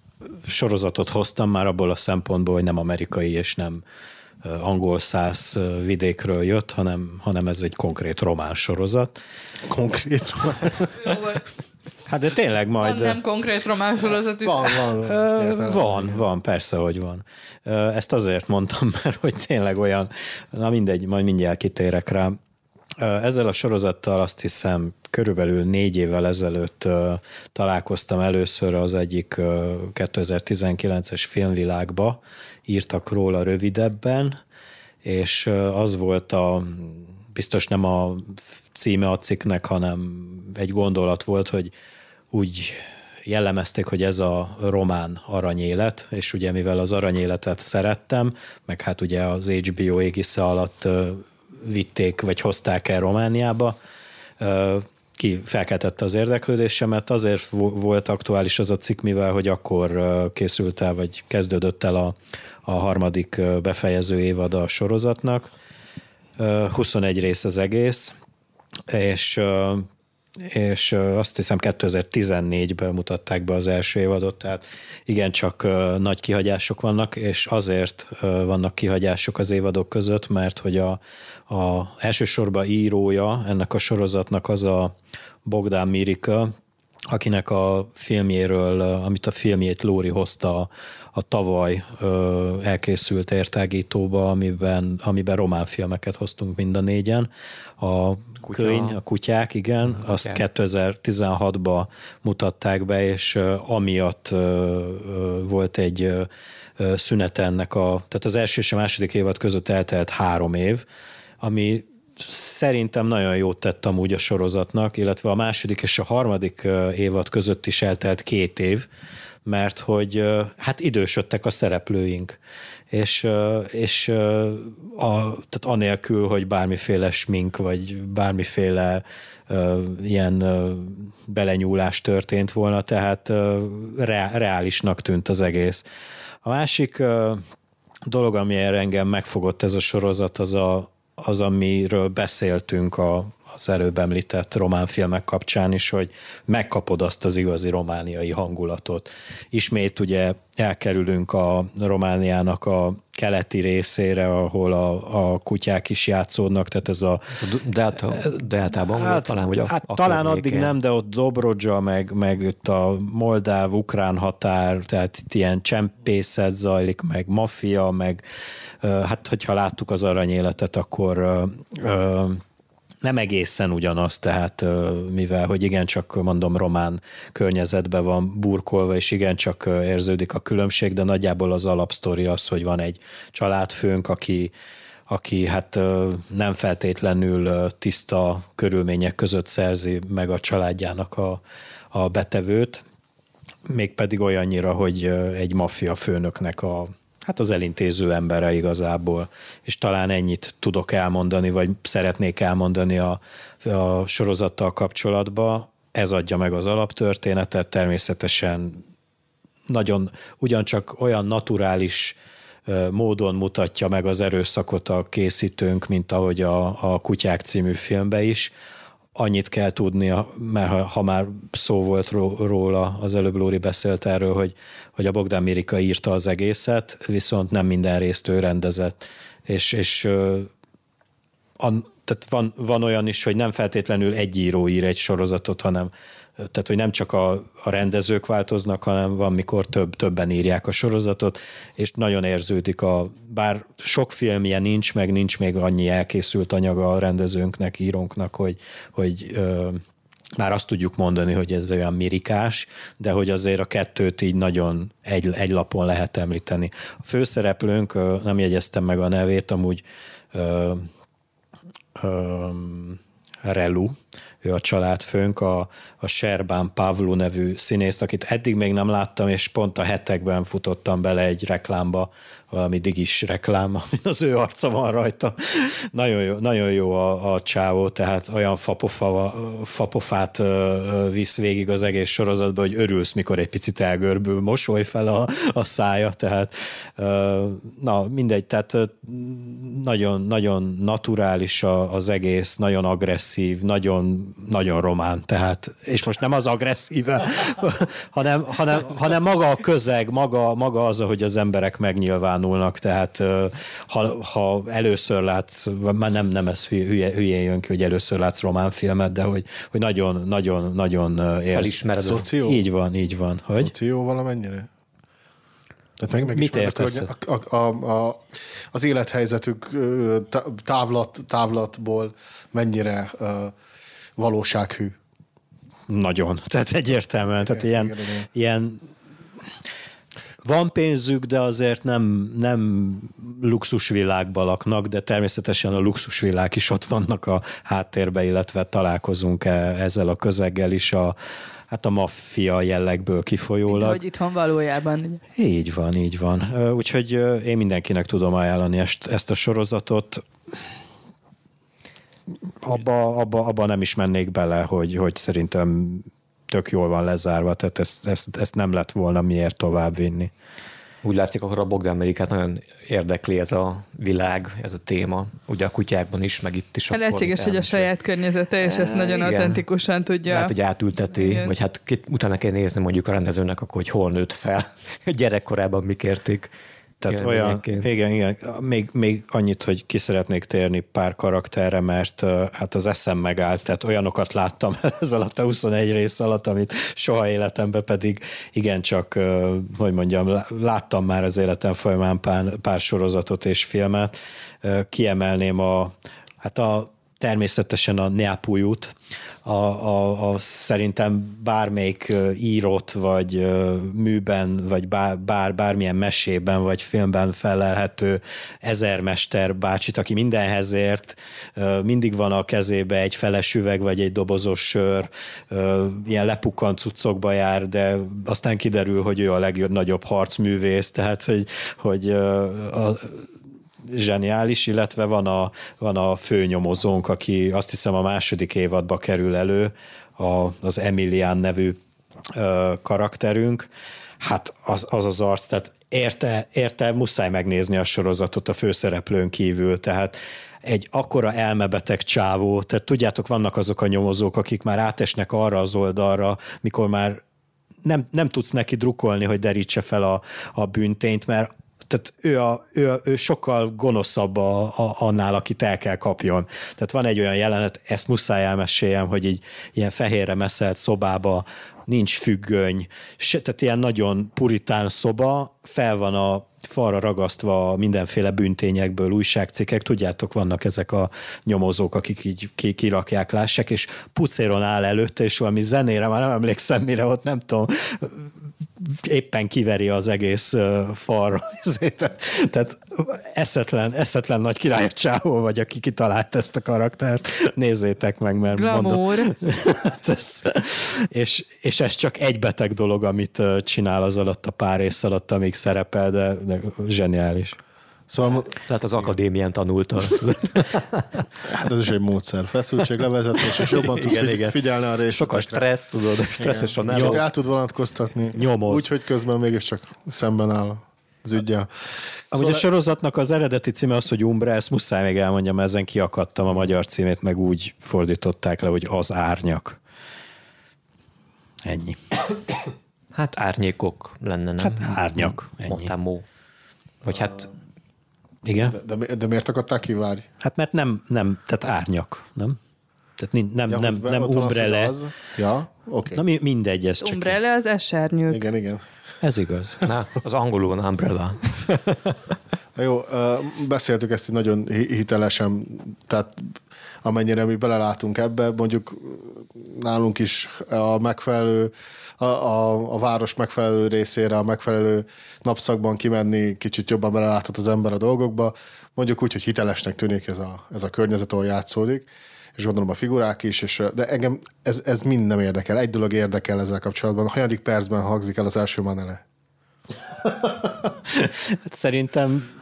sorozatot hoztam már abból a szempontból, hogy nem amerikai és nem angol száz vidékről jött, hanem, hanem ez egy konkrét román sorozat. Konkrét román? Hát de tényleg majd... Van nem konkrét román sorozat is. Van, van. Van, van, persze, hogy van. Ezt azért mondtam, mert hogy tényleg olyan, na mindegy, majd mindjárt kitérek rá. Ezzel a sorozattal azt hiszem körülbelül négy évvel ezelőtt találkoztam először az egyik 2019-es filmvilágba, írtak róla rövidebben, és az volt a, biztos nem a címe a cikknek, hanem egy gondolat volt, hogy úgy jellemezték, hogy ez a román aranyélet, és ugye mivel az aranyéletet szerettem, meg hát ugye az HBO égisze alatt vitték, vagy hozták el Romániába, ki felkeltette az érdeklődésemet. Azért volt aktuális az a cikk, mivel hogy akkor készült el, vagy kezdődött el a, a harmadik befejező évad a sorozatnak. 21 rész az egész, és és azt hiszem 2014-ben mutatták be az első évadot, tehát igencsak nagy kihagyások vannak, és azért vannak kihagyások az évadok között, mert hogy a, a elsősorban írója ennek a sorozatnak az a Bogdán Mirika, akinek a filmjéről, amit a filmjét Lóri hozta a tavaly elkészült értágítóba, amiben, amiben román filmeket hoztunk mind a négyen. A Kutya. könyv, a kutyák, igen, a azt 2016-ba mutatták be, és amiatt volt egy szünet ennek a, tehát az első és a második évad között eltelt három év, ami szerintem nagyon jót tett amúgy a sorozatnak, illetve a második és a harmadik évad között is eltelt két év, mert hogy hát idősödtek a szereplőink, és, és a, tehát anélkül, hogy bármiféle smink, vagy bármiféle ilyen belenyúlás történt volna, tehát reálisnak tűnt az egész. A másik dolog, ami engem megfogott ez a sorozat, az, a, az amiről beszéltünk a, az előbb említett román filmek kapcsán is, hogy megkapod azt az igazi romániai hangulatot. Ismét ugye elkerülünk a Romániának a keleti részére, ahol a, a kutyák is játszódnak, tehát ez a... Ez a delta, deltában hát, talán, vagy hát a talán addig nem, de ott Dobrodzsa, meg, meg itt a moldáv-ukrán határ, tehát itt ilyen csempészet zajlik, meg maffia, meg hát hogyha láttuk az aranyéletet, akkor nem egészen ugyanaz, tehát mivel, hogy igencsak mondom, román környezetben van burkolva, és igencsak érződik a különbség, de nagyjából az alapsztori az, hogy van egy családfőnk, aki aki hát nem feltétlenül tiszta körülmények között szerzi meg a családjának a, a betevőt, mégpedig olyannyira, hogy egy maffia főnöknek a hát az elintéző embere igazából. És talán ennyit tudok elmondani, vagy szeretnék elmondani a, a sorozattal kapcsolatban. Ez adja meg az alaptörténetet, természetesen nagyon ugyancsak olyan naturális módon mutatja meg az erőszakot a készítőnk, mint ahogy a, a Kutyák című filmbe is. Annyit kell tudnia, mert ha, ha már szó volt róla, az előbb Lóri beszélt erről, hogy, hogy a Bogdán Mirika írta az egészet, viszont nem minden részt ő rendezett. És, és a, tehát van, van olyan is, hogy nem feltétlenül egy író ír egy sorozatot, hanem tehát hogy nem csak a, a rendezők változnak, hanem van, mikor több, többen írják a sorozatot, és nagyon érződik a, bár sok filmje nincs, meg nincs még annyi elkészült anyaga a rendezőnknek, írónknak, hogy, hogy ö, már azt tudjuk mondani, hogy ez olyan mirikás, de hogy azért a kettőt így nagyon egy, egy lapon lehet említeni. A főszereplőnk, nem jegyeztem meg a nevét, amúgy ö, Relu, ő a családfőnk, a, a Serbán Pavlu nevű színész, akit eddig még nem láttam, és pont a hetekben futottam bele egy reklámba, valami digis reklám, amin az ő arca van rajta. nagyon jó, nagyon jó a, a csávó, tehát olyan fapofa, fapofát visz végig az egész sorozatban, hogy örülsz, mikor egy picit elgörbül, mosoly fel a, a szája, tehát na mindegy, tehát nagyon, nagyon naturális az egész, nagyon agresszív, nagyon, nagyon román, tehát, és most nem az agresszíve, hanem, hanem, hanem maga a közeg, maga, maga az, hogy az emberek megnyilván nyilvánulnak, tehát ha, ha először látsz, már nem, nem ez hülye, hülyén jön ki, hogy először látsz román filmet, de hogy, hogy nagyon, nagyon, nagyon érsz. Felismered. Szoció? Így van, így van. Hogy? Szoció valamennyire? Tehát meg, meg Mit értesz? A, a, a, az élethelyzetük távlat, távlatból mennyire uh, valósághű? Nagyon. Tehát egyértelműen. Tehát igen, ilyen, igen, igen. ilyen van pénzük, de azért nem, nem luxusvilágban laknak, de természetesen a luxusvilág is ott vannak a háttérbe, illetve találkozunk -e ezzel a közeggel is a, hát a maffia jellegből kifolyólag. Mint hogy itthon valójában. Így van, így van. Úgyhogy én mindenkinek tudom ajánlani ezt, ezt a sorozatot. Abba, abba, abba nem is mennék bele, hogy, hogy szerintem tök jól van lezárva, tehát ezt, ezt, ezt nem lett volna miért tovább vinni. Úgy látszik, akkor a Bogdan Amerikát nagyon érdekli ez a világ, ez a téma, ugye a kutyákban is, meg itt is. Lehetséges, hogy a saját környezete, és ezt nagyon igen. autentikusan tudja. Lehet, hogy átülteti, igen. vagy hát utána kell nézni mondjuk a rendezőnek, akkor, hogy hol nőtt fel, gyerekkorában mik érték. Tehát olyan, igen, igen, még, még annyit, hogy ki szeretnék térni pár karakterre, mert hát az eszem megállt, tehát olyanokat láttam ez alatt a 21 rész alatt, amit soha életemben pedig igencsak, hogy mondjam, láttam már az életem folyamán pár, pár sorozatot és filmet. Kiemelném a, hát a természetesen a Neapújút, a, a, a szerintem bármelyik írott, vagy műben, vagy bár, bár, bármilyen mesében, vagy filmben felelhető ezermester bácsit, aki mindenhez ért, mindig van a kezébe egy feles üveg, vagy egy dobozos sör, ilyen lepukkant cuccokba jár, de aztán kiderül, hogy ő a legnagyobb harcművész, tehát hogy, hogy a, zseniális, illetve van a, van a főnyomozónk, aki azt hiszem a második évadba kerül elő, a, az Emilian nevű ö, karakterünk, hát az, az az arc, tehát érte, érte muszáj megnézni a sorozatot a főszereplőn kívül, tehát egy akkora elmebeteg csávó, tehát tudjátok, vannak azok a nyomozók, akik már átesnek arra az oldalra, mikor már nem, nem tudsz neki drukolni, hogy derítse fel a, a büntényt, mert tehát ő, a, ő, ő sokkal gonoszabb a, a, annál, akit el kell kapjon. Tehát van egy olyan jelenet, ezt muszáj elmeséljem, hogy így ilyen fehérre messzelt szobába nincs függöny, se, tehát ilyen nagyon puritán szoba, fel van a falra ragasztva mindenféle büntényekből újságcikkek, tudjátok, vannak ezek a nyomozók, akik így kirakják, lássák, és pucéron áll előtte, és valami zenére, már nem emlékszem mire ott, nem tudom, éppen kiveri az egész falra. tehát, tehát eszetlen, eszetlen nagy király a csávó vagy, aki kitalált ezt a karaktert. Nézzétek meg, mert Glamour. mondom. ez, és, és ez csak egy beteg dolog, amit csinál az alatt a pár ész alatt, amíg szerepel, de, de zseniális. Szóval, Lehet az akadémián tanulta. hát ez is egy módszer. Feszültség, levezetés, és jobban tud igen, igen. figyelni a részletekre. Sok a stressz, tudod, stresszes a nem. el tud vonatkoztatni. Nyomoz. Úgyhogy közben mégiscsak szemben áll az ügyel. Amúgy szóval... a sorozatnak az eredeti címe az, hogy Umbra, ezt muszáj még elmondjam, ezen kiakadtam a magyar címét, meg úgy fordították le, hogy az árnyak. Ennyi. Hát árnyékok lenne, nem? Hát árnyak. Ennyi. Motamó. Vagy hát igen. De, de, de miért akarták kivárni? Hát mert nem, nem tehát árnyak, nem? Tehát nem, ja, nem, nem umbrelle. Az, ja, oké. Okay. Na mindegy, ez csak... Umbrelle az esernyők. Igen, igen. Ez igaz. Na, az angolul van umbrella. Jó, beszéltük ezt nagyon hitelesen, tehát amennyire mi belelátunk ebbe, mondjuk nálunk is a megfelelő, a, a, a város megfelelő részére, a megfelelő napszakban kimenni, kicsit jobban beleláthat az ember a dolgokba, mondjuk úgy, hogy hitelesnek tűnik ez a, ez a környezet, ahol játszódik, és gondolom a figurák is, és, de engem ez, ez mind nem érdekel. Egy dolog érdekel ezzel kapcsolatban. A hanyadik percben hangzik el az első manele? hát szerintem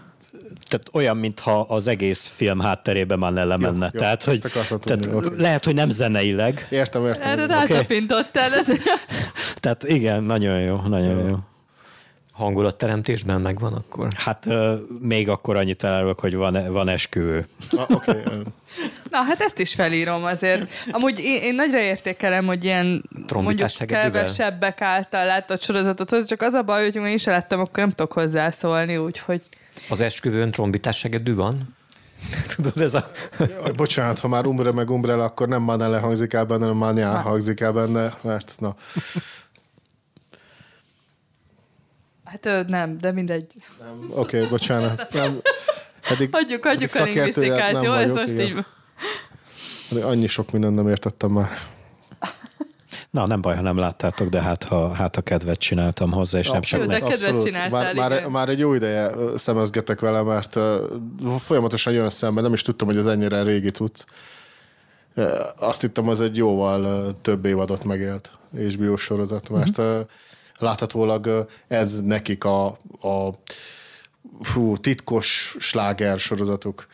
tehát olyan, mintha az egész film hátterében már lemenne. Jó, jó, tehát, hogy, tehát okay. lehet, hogy nem zeneileg. Értem, értem. Erre rátapintottál. Okay. tehát igen, nagyon jó, nagyon jó. jó. Hangulatteremtésben megvan akkor? Hát uh, még akkor annyit elárulok, hogy van, van esküvő. Ah, okay. Na, hát ezt is felírom azért. Amúgy én, én nagyra értékelem, hogy ilyen mondjuk kevesebbek által látott sorozatot, csak az a baj, hogy én is lettem, akkor nem tudok hozzászólni, úgyhogy az esküvőn trombitás segedű van? Tudod, ez a... Jaj, bocsánat, ha már Umbre meg Umbrella, akkor nem Manele hangzik el benne, hanem Mania hangzik el benne, mert na. Hát nem, de mindegy. Nem, oké, okay, bocsánat. Nem, eddig, hagyjuk, hagyjuk a lingvisztikát, jó? Ez most így... Annyi sok minden nem értettem már. Na, nem baj, ha nem láttátok, de hát ha, hát a kedvet csináltam hozzá, és Abszolút, nem csak meg. kedvet csináltál, már, már, már, egy jó ideje szemezgetek vele, mert folyamatosan jön szembe, nem is tudtam, hogy az ennyire régi tudsz. Azt hittem, az egy jóval több évadot megélt és sorozat, mert mm-hmm. Láthatólag ez nekik a, a fú, titkos sláger sorozatuk.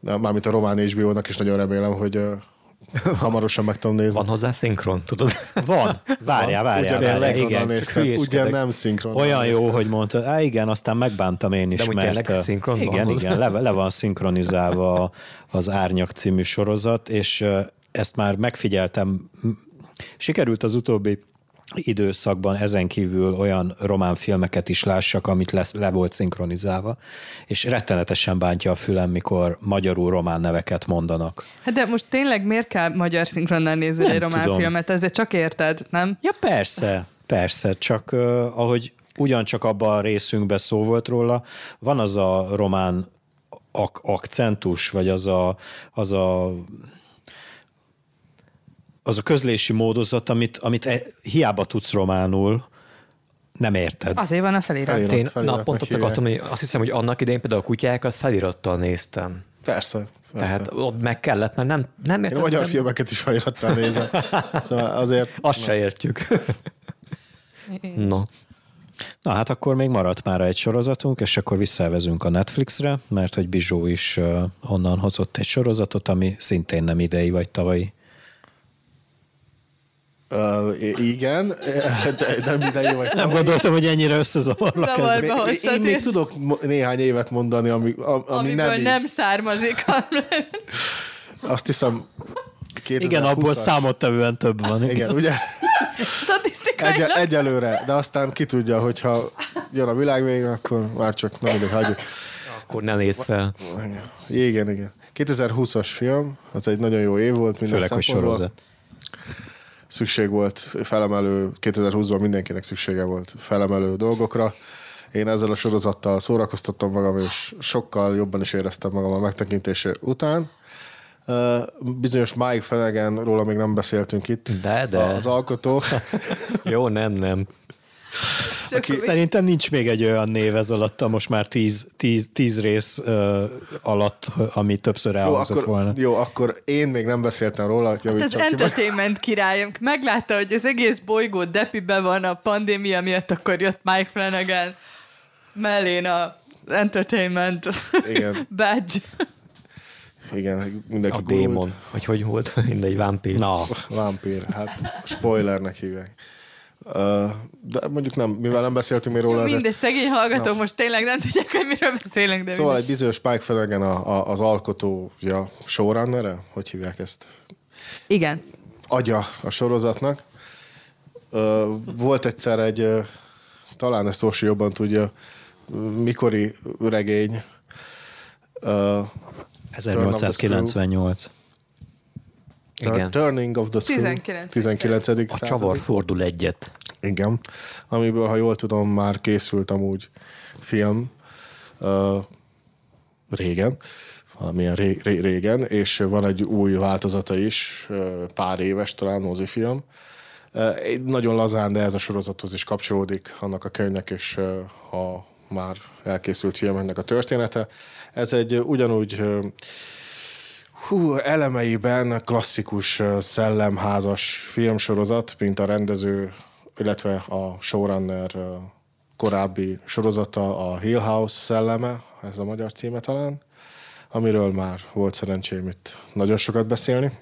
Mármint a román HBO-nak is nagyon remélem, hogy Hamarosan meg tudom nézni. Van hozzá szinkron, tudod? Van, várjál, várjál. Ugyan, várjál, igen. Néztem, ugyan nem szinkron. Olyan jó, hogy mondta. Á, igen, aztán megbántam én is, De mert... szinkron igen, van igen, le, le van szinkronizálva az Árnyak című sorozat, és ezt már megfigyeltem. Sikerült az utóbbi időszakban ezen kívül olyan román filmeket is lássak, amit lesz, le volt szinkronizálva, és rettenetesen bántja a fülem, mikor magyarul román neveket mondanak. Hát de most tényleg miért kell magyar szinkronnal nézni egy román tudom. filmet? Ezért csak érted, nem? Ja persze, persze, csak uh, ahogy ugyancsak abban a részünkben szó volt róla, van az a román ak- akcentus, vagy az a, az a az a közlési módozat, amit, amit e, hiába tudsz románul, nem érted. Azért van a felirat. felirat, Én, felirat na, pont azt akartam, hogy azt hiszem, hogy annak idején például a kutyákat felirattal néztem. Persze. persze. Tehát ott meg kellett, mert nem, nem értem. Én magyar filmeket is felirattal nézem. szóval azért... Azt se értjük. no. Na hát akkor még maradt már egy sorozatunk, és akkor visszavezünk a Netflixre, mert hogy Bizsó is onnan hozott egy sorozatot, ami szintén nem idei vagy tavalyi. Uh, igen, de nem idei vagy. Nem gondoltam, hogy ennyire összezavarlak. Én, én még tudok néhány évet mondani, ami, ami Amiből nem, nem származik. Azt hiszem, 2020-as. Igen, abból számottevően több van. Igen, igen ugye? Egy, egyelőre, de aztán ki tudja, hogyha jön a világ végén, akkor már csak nem mindegy, hagyjuk. Akkor ne nézz fel. Igen, igen. 2020-as film, az egy nagyon jó év volt minden Főleg, hogy sorozat szükség volt felemelő, 2020-ban mindenkinek szüksége volt felemelő dolgokra. Én ezzel a sorozattal szórakoztattam magam, és sokkal jobban is éreztem magam a megtekintése után. Bizonyos Mike Flanagan, róla még nem beszéltünk itt. De, de. Az alkotó. Jó, nem, nem. Aki... Szerintem nincs még egy olyan név ez alatt, a most már tíz, tíz, tíz rész uh, alatt, ami többször elhangzott jó, akkor, volna. Jó, akkor én még nem beszéltem róla. Hát az entertainment királyom. Meglátta, hogy az egész bolygó depibe van a pandémia miatt, akkor jött Mike Flanagan mellén a entertainment Igen. badge. Igen, mindenki A démon, vagy hogy volt, mindegy, vámpír. Na, vámpír, hát spoilernek hívják. De mondjuk nem, mivel nem beszéltünk még róla. Mindegy, ezért... szegény hallgatók no. most tényleg nem tudják, hogy miről beszélünk. De szóval mindegy. egy bizonyos Spike Flanagan a, a, az alkotója, showrunnere, hogy hívják ezt? Igen. Agya a sorozatnak. Volt egyszer egy, talán ezt Orsi jobban tudja, mikori regény, uh, 1898. Igen. Turning of the Screw. 19. 19. A csavar fordul egyet. Igen. Amiből, ha jól tudom, már készült amúgy film uh, régen, valamilyen ré, ré, régen, és van egy új változata is, uh, pár éves talán mozifilm. Uh, nagyon lazán, de ez a sorozathoz is kapcsolódik annak a könyvnek, és uh, a már elkészült filmnek a története. Ez egy ugyanúgy hú, elemeiben klasszikus szellemházas filmsorozat, mint a rendező, illetve a showrunner korábbi sorozata, a Hill House szelleme, ez a magyar címe talán, amiről már volt szerencsém itt nagyon sokat beszélni.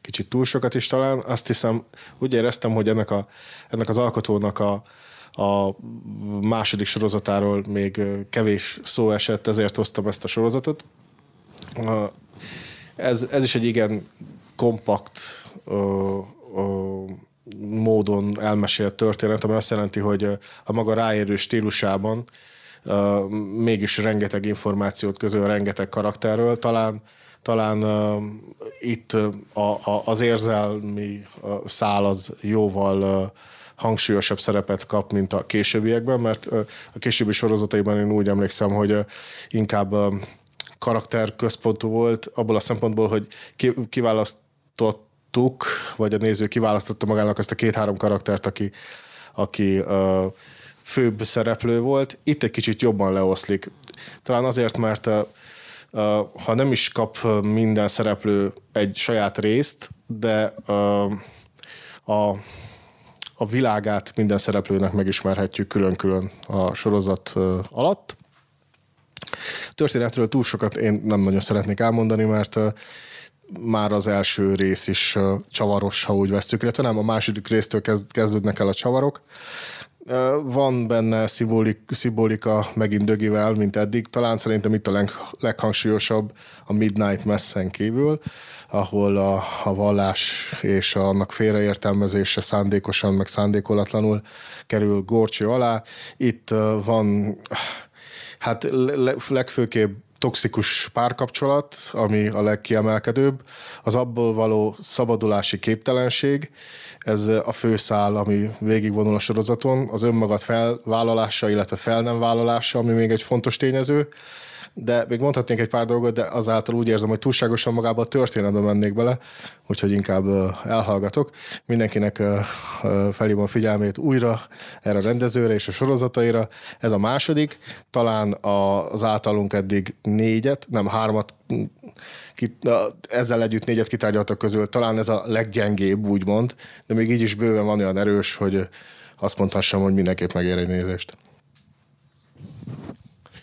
Kicsit túl sokat is talán. Azt hiszem, úgy éreztem, hogy ennek, a, ennek az alkotónak a, a második sorozatáról még kevés szó esett, ezért hoztam ezt a sorozatot. Ez, ez is egy igen kompakt ö, ö, módon elmesélt történet, ami azt jelenti, hogy a maga ráérő stílusában uh, mégis rengeteg információt közöl rengeteg karakterről. Talán, talán uh, itt a, a, az érzelmi uh, szál az jóval uh, hangsúlyosabb szerepet kap, mint a későbbiekben, mert a későbbi sorozataiban én úgy emlékszem, hogy inkább karakterközpontú volt, abból a szempontból, hogy kiválasztottuk, vagy a néző kiválasztotta magának azt a két-három karaktert, aki, aki főbb szereplő volt. Itt egy kicsit jobban leoszlik. Talán azért, mert ha nem is kap minden szereplő egy saját részt, de a a világát minden szereplőnek megismerhetjük külön-külön a sorozat alatt. Történetről túl sokat én nem nagyon szeretnék elmondani, mert már az első rész is csavaros, ha úgy veszük, illetve nem, a második résztől kezdődnek el a csavarok. Van benne szimbolik, szimbolika megint dögivel, mint eddig. Talán szerintem itt a leg, leghangsúlyosabb a Midnight Messen kívül, ahol a, a vallás és annak félreértelmezése szándékosan, meg szándékolatlanul kerül gorcső alá. Itt van hát legfőképp toxikus párkapcsolat, ami a legkiemelkedőbb, az abból való szabadulási képtelenség, ez a főszál, ami végigvonul a sorozaton, az önmagad felvállalása, illetve fel nem vállalása, ami még egy fontos tényező, de még mondhatnénk egy pár dolgot, de azáltal úgy érzem, hogy túlságosan magába a történetbe mennék bele, úgyhogy inkább elhallgatok. Mindenkinek felhívom a figyelmét újra erre a rendezőre és a sorozataira. Ez a második, talán az általunk eddig négyet, nem hármat ezzel együtt négyet kitárgyaltak közül, talán ez a leggyengébb, úgymond, de még így is bőven van olyan erős, hogy azt mondhassam, hogy mindenképp megér egy nézést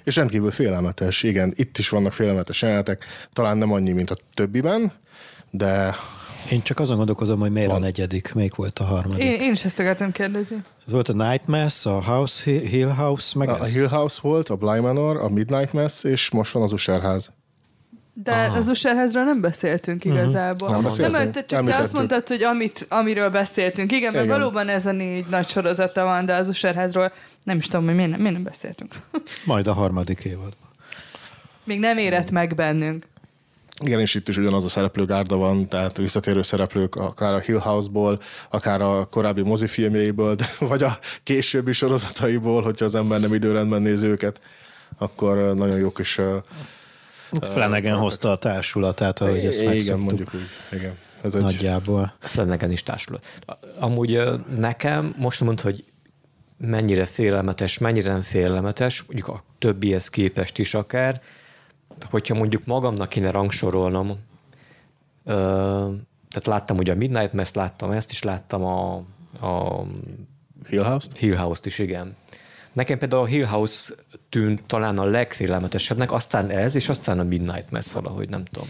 és rendkívül félelmetes. Igen, itt is vannak félelmetes jelenetek, talán nem annyi, mint a többiben, de én csak azon gondolkodom, hogy miért van. a negyedik, melyik volt a harmadik. Én, én is ezt akartam kérdezni. Ez volt a Night Mass, a House, Hill House, meg a, ez? a Hill House volt, a Bly Manor, a Midnight Mass, és most van az Userház. De Aha. az Userházról nem beszéltünk mhm. igazából. Uh-huh. Nem beszéltünk. Nem, te csak te azt mondtad, hogy amit, amiről beszéltünk. Igen, mert Igen. valóban ez a négy nagy sorozata van, de az Userházról nem is tudom, hogy miért nem, miért nem beszéltünk. Majd a harmadik évadban. Még nem érett meg bennünk. Igen, és itt is ugyanaz a szereplőgárda van, tehát visszatérő szereplők akár a Hill House-ból, akár a korábbi mozifilmjeiből, de, vagy a későbbi sorozataiból, hogyha az ember nem időrendben néz őket, akkor nagyon jó kis... Flanagan uh, hozta a társulatát, ahogy ezt Igen, megszoktuk. mondjuk úgy. Igen. Ez egy... Nagyjából. Flanagan is társulat. Amúgy nekem most mondta, hogy mennyire félelmetes, mennyire nem félelmetes, mondjuk a többihez képest is akár, hogyha mondjuk magamnak kéne rangsorolnom, ö, tehát láttam ugye a Midnight Mass, láttam ezt is, láttam a, a Hill House-t? Hill House-t is, igen. Nekem például a Hill House tűnt talán a legfélelmetesebbnek, aztán ez, és aztán a Midnight Mass valahogy, nem tudom.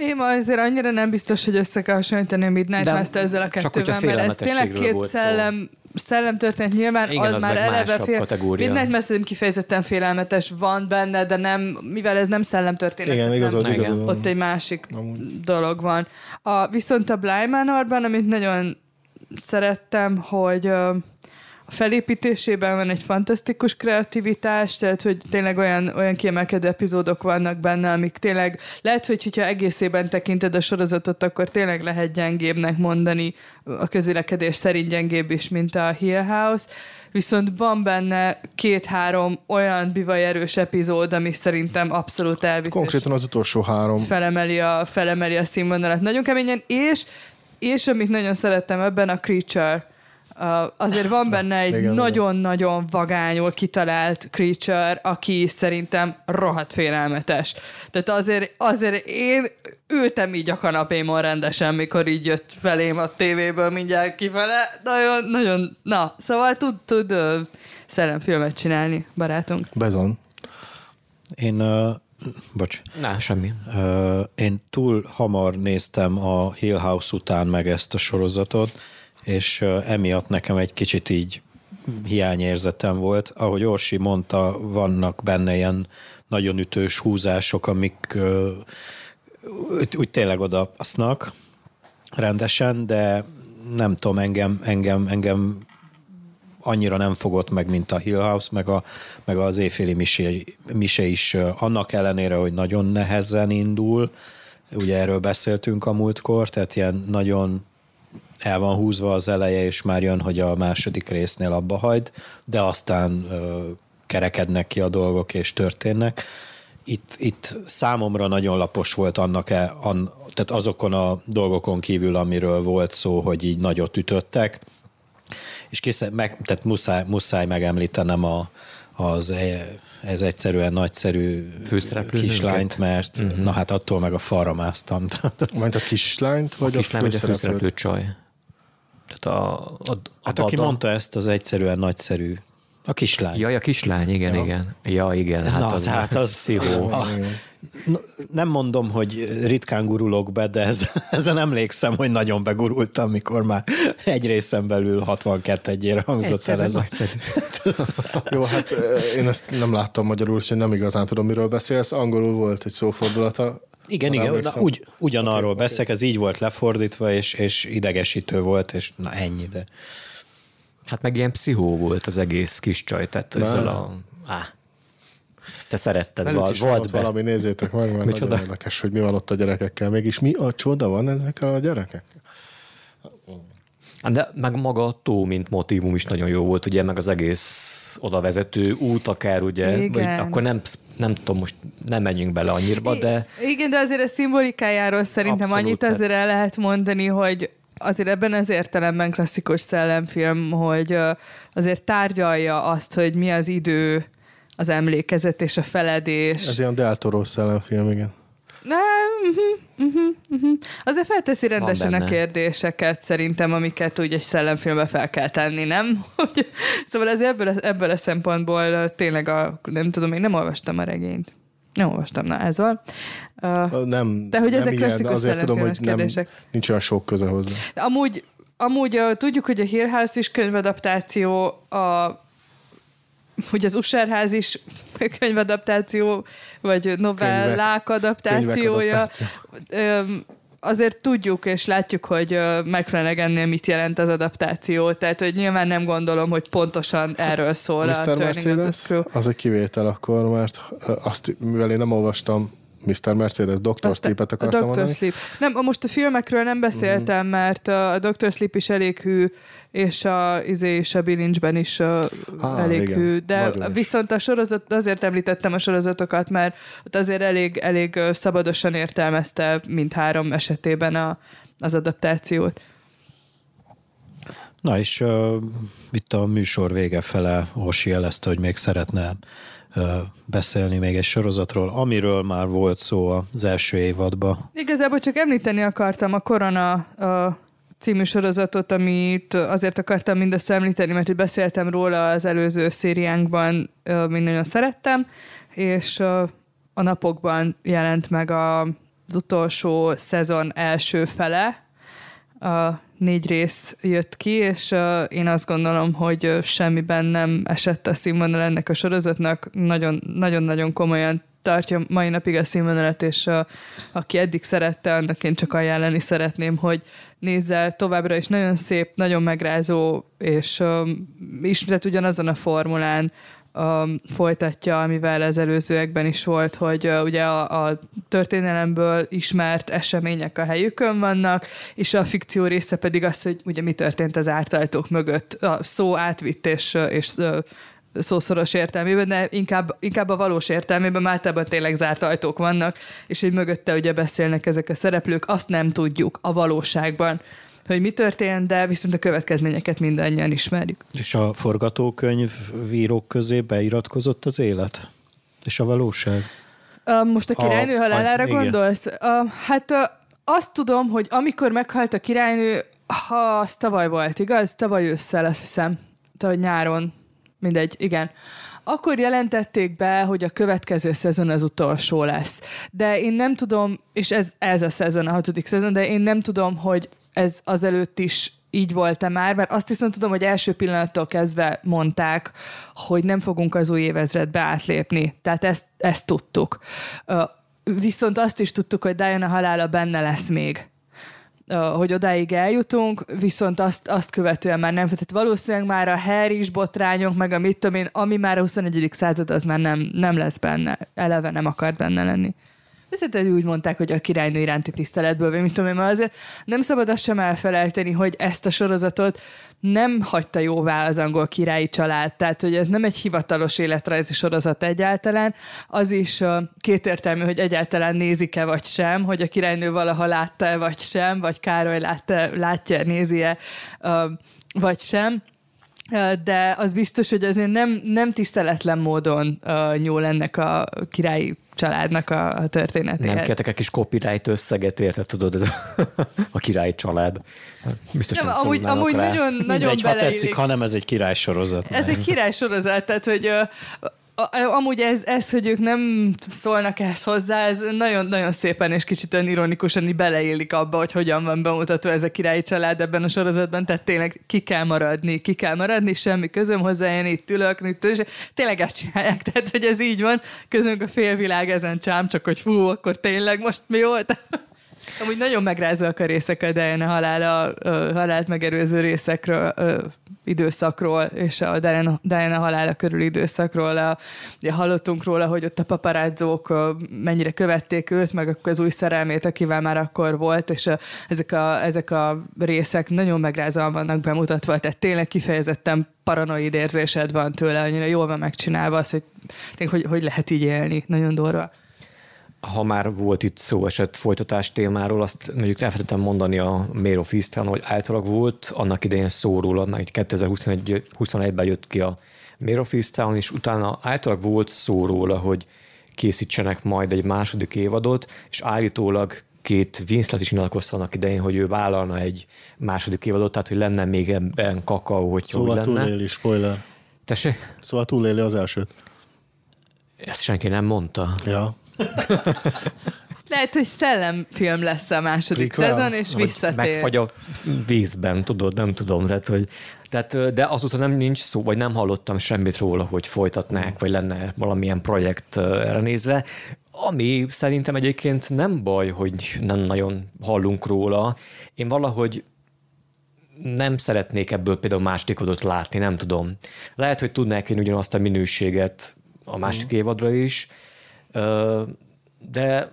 Én azért annyira nem biztos, hogy össze kell hasonlítani a Midnight De Mass-t ezzel a kettővel, mert ez tényleg két szellem, szellem történet nyilván, Igen, az, az már eleve fél. kategória. Midnight Mass kifejezetten félelmetes van benne, de nem, mivel ez nem szellem történet. Igen, nem, igazad, Igen. igazad. ott egy másik dolog van. A, viszont a Blind Manorban, amit nagyon szerettem, hogy felépítésében van egy fantasztikus kreativitás, tehát hogy tényleg olyan, olyan kiemelkedő epizódok vannak benne, amik tényleg lehet, hogy hogyha egészében tekinted a sorozatot, akkor tényleg lehet gyengébbnek mondani, a közülekedés szerint gyengébb is, mint a Hill House, viszont van benne két-három olyan bivaj erős epizód, ami szerintem abszolút elvisz. Konkrétan az utolsó három. felemeli a, felemeli a színvonalat nagyon keményen, és, és amit nagyon szerettem ebben, a Creature. Azért van benne egy nagyon-nagyon vagányul kitalált creature, aki szerintem rohadt félelmetes. Tehát azért, azért én ültem így a kanapémon rendesen, mikor így jött felém a tévéből mindjárt kifele. Nagyon, nagyon, na, szóval tud, tud szellemfilmet csinálni, barátunk. Bezon. Én, uh, bocs, Na, semmi. uh, én túl hamar néztem a Hill House után meg ezt a sorozatot, és emiatt nekem egy kicsit így hiányérzetem volt. Ahogy Orsi mondta, vannak benne ilyen nagyon ütős húzások, amik úgy, tényleg odapasznak rendesen, de nem tudom, engem, engem, engem annyira nem fogott meg, mint a Hill House, meg, a, meg az éjféli mise, mise is annak ellenére, hogy nagyon nehezen indul, ugye erről beszéltünk a múltkor, tehát ilyen nagyon el van húzva az eleje, és már jön, hogy a második résznél abba hagyd, de aztán ö, kerekednek ki a dolgok, és történnek. Itt, itt számomra nagyon lapos volt annak, e, an, tehát azokon a dolgokon kívül, amiről volt szó, hogy így nagyot ütöttek, és kész, meg, tehát muszáj, muszáj megemlítenem a, az, e- ez egyszerűen nagyszerű kislányt, mert uh-huh. na hát attól meg a falra másztam. Majd a kislányt, vagy a, Kislány vagy a főszereplőt? főszereplő csaj. Tehát a, a, a hát aki mondta ezt, az egyszerűen nagyszerű. A kislány. Jaj, a kislány, igen, ja. igen. Ja, igen, hát Na, az, tehát az- szívó. N- nem mondom, hogy ritkán gurulok be, de ez, ezen emlékszem, hogy nagyon begurultam, mikor már egy részen belül 62 egyére hangzott el ez a... Jó, hát én ezt nem láttam magyarul, úgyhogy nem igazán tudom, miről beszélsz. Angolul volt egy szófordulata. Igen, igen, na, úgy, ugyanarról Oké, beszélek, ez így volt lefordítva, és, és idegesítő volt, és na ennyi, de... Hát meg ilyen pszichó volt az egész kis csaj, tehát ezzel a... Á, te szeretted, Velük val, is volt be. valami, nézzétek meg, mert Micsoda? nagyon érdekes, hogy mi van ott a gyerekekkel. Mégis mi a csoda van ezekkel a gyerekek? De meg maga a tó, mint motivum is nagyon jó volt, ugye, meg az egész oda vezető út akár, ugye, Igen. vagy akkor nem, nem tudom, most nem menjünk bele annyira, de Igen, de azért a szimbolikájáról szerintem Abszolút, annyit hát. azért el lehet mondani, hogy azért ebben az értelemben klasszikus szellemfilm, hogy azért tárgyalja azt, hogy mi az idő, az emlékezet és a feledés. Ez ilyen Del Toro szellemfilm, igen. Nem, uh-huh, uh-huh, uh-huh. Azért felteszi rendesen a kérdéseket szerintem, amiket úgy egy szellemfilmbe fel kell tenni, nem? Hogy, szóval ez ebből, a- ebből a szempontból tényleg a, nem tudom, én nem olvastam a regényt. Nem olvastam, na ez van. Uh, Nem, De hogy nem ezek ilyen, klasszikus azért tudom, hogy nem, kérdések. nincs olyan sok köze hozzá. Amúgy, amúgy uh, tudjuk, hogy a Hill House is könyvadaptáció, a, hogy az Usherház is könyvadaptáció, vagy novellák Könyvek adaptációja. adaptáció. Öm, azért tudjuk és látjuk, hogy McFlanagannél mit jelent az adaptáció, tehát hogy nyilván nem gondolom, hogy pontosan erről szól a Mr. Turning of the Mercedes, az egy kivétel akkor, mert azt, mivel én nem olvastam Mr. Mercedes, Dr. Sleep-et a akartam Dr. mondani. Sleep. Nem, most a filmekről nem beszéltem, Mhm. mert a Dr. Sleep is elég hű, és a, izé, és a Bilincsben is uh, Á, elég igen. hű. De Nagyon is. viszont a sorozat, azért említettem a sorozatokat, mert ott azért elég, elég szabadosan értelmezte mindhárom esetében a, az adaptációt. Na és uh, itt a műsor vége fele Hosi jelezte, hogy még szeretne uh, beszélni még egy sorozatról, amiről már volt szó az első évadban. Igazából csak említeni akartam a Korona a című sorozatot, amit azért akartam mindezt említeni, mert beszéltem róla az előző szériánkban, mint nagyon szerettem, és a napokban jelent meg a, az utolsó szezon első fele, a négy rész jött ki, és én azt gondolom, hogy semmiben nem esett a színvonal ennek a sorozatnak. Nagyon-nagyon komolyan tartja mai napig a színvonalat, és uh, aki eddig szerette, annak én csak ajánlani szeretném, hogy nézze továbbra is nagyon szép, nagyon megrázó, és um, ismét ugyanazon a formulán um, folytatja, amivel az előzőekben is volt, hogy uh, ugye a, a történelemből ismert események a helyükön vannak, és a fikció része pedig az, hogy ugye mi történt az ártajtók mögött. A szó átvitt és, és szószoros értelmében, de inkább, inkább a valós értelmében, általában tényleg zárt ajtók vannak, és hogy mögötte ugye beszélnek ezek a szereplők, azt nem tudjuk a valóságban hogy mi történt, de viszont a következményeket mindannyian ismerjük. És a forgatókönyv vírók közé beiratkozott az élet? És a valóság? Most a királynő a, halálára a, gondolsz? A, hát a, azt tudom, hogy amikor meghalt a királynő, ha az tavaly volt, igaz? Tavaly ősszel, azt hiszem. Tavaly nyáron. Mindegy, igen akkor jelentették be, hogy a következő szezon az utolsó lesz. De én nem tudom, és ez, ez a szezon, a hatodik szezon, de én nem tudom, hogy ez azelőtt is így volt-e már, mert azt viszont tudom, hogy első pillanattól kezdve mondták, hogy nem fogunk az új évezredbe átlépni. Tehát ezt, ezt tudtuk. Viszont azt is tudtuk, hogy Diana halála benne lesz még hogy odáig eljutunk, viszont azt, azt követően már nem. Tehát valószínűleg már a Harry is botrányok, meg a mit tudom én, ami már a 21. század, az már nem, nem lesz benne. Eleve nem akart benne lenni. Viszont úgy mondták, hogy a királynő iránti tiszteletből, vagy mit tudom én, mert azért nem szabad azt sem elfelejteni, hogy ezt a sorozatot nem hagyta jóvá az angol királyi család, tehát hogy ez nem egy hivatalos életrajzi sorozat egyáltalán, az is uh, kétértelmű, hogy egyáltalán nézik-e vagy sem, hogy a királynő valaha látta-e vagy sem, vagy Károly látta, látja, nézi-e vagy sem. De az biztos, hogy azért nem, nem tiszteletlen módon uh, nyúl ennek a királyi családnak a, a történetéhez. Nem kértek egy kis copyright összeget, érted, tudod, ez a, a királyi család. Biztos nem, nem amúgy, amúgy rá. nagyon, nagyon Mindegy, ha tetszik, hanem ez egy király sorozat. Ez egy király sorozat, tehát hogy amúgy ez, ez, hogy ők nem szólnak ehhez hozzá, ez nagyon-nagyon szépen és kicsit ironikusan beleillik abba, hogy hogyan van bemutatva ez a királyi család ebben a sorozatban, tehát tényleg ki kell maradni, ki kell maradni, semmi közöm hozzá, én itt ülök, itt ülök, tényleg ezt csinálják, tehát hogy ez így van, közünk a félvilág ezen csám, csak hogy fú, akkor tényleg most mi volt? Amúgy nagyon megrázolak a részek a Diana halála, halált megerőző részekről, időszakról, és a Diana, Diana halála körül időszakról. A, ugye hallottunk róla, hogy ott a paparázzók mennyire követték őt, meg az új szerelmét, akivel már akkor volt, és a, ezek, a, ezek a részek nagyon megrázóan vannak bemutatva, tehát tényleg kifejezetten paranoid érzésed van tőle, annyira jól van megcsinálva az, hogy, hogy, hogy lehet így élni, nagyon durva ha már volt itt szó esett folytatás témáról, azt mondjuk elfelejtettem mondani a Mayor of Eastern, hogy általában volt annak idején szó róla, meg 2021-ben jött ki a Mayor of Eastern, és utána általában volt szó róla, hogy készítsenek majd egy második évadot, és állítólag két Winslet is nyilatkozta annak idején, hogy ő vállalna egy második évadot, tehát hogy lenne még ebben kakaó, hogy szóval hogy lenne. túléli, spoiler. Tessék? Szóval túléli az elsőt. Ezt senki nem mondta. Ja. Lehet, hogy szellemfilm lesz a második Prequel. szezon, és visszatér. Megfagy a vízben, tudod, nem tudom. Tehát, hogy, tehát, de azóta nem nincs szó, vagy nem hallottam semmit róla, hogy folytatnák, vagy lenne valamilyen projekt erre nézve. Ami szerintem egyébként nem baj, hogy nem nagyon hallunk róla. Én valahogy nem szeretnék ebből például másodikadot látni, nem tudom. Lehet, hogy tudnák én ugyanazt a minőséget a másik mm. évadra is, de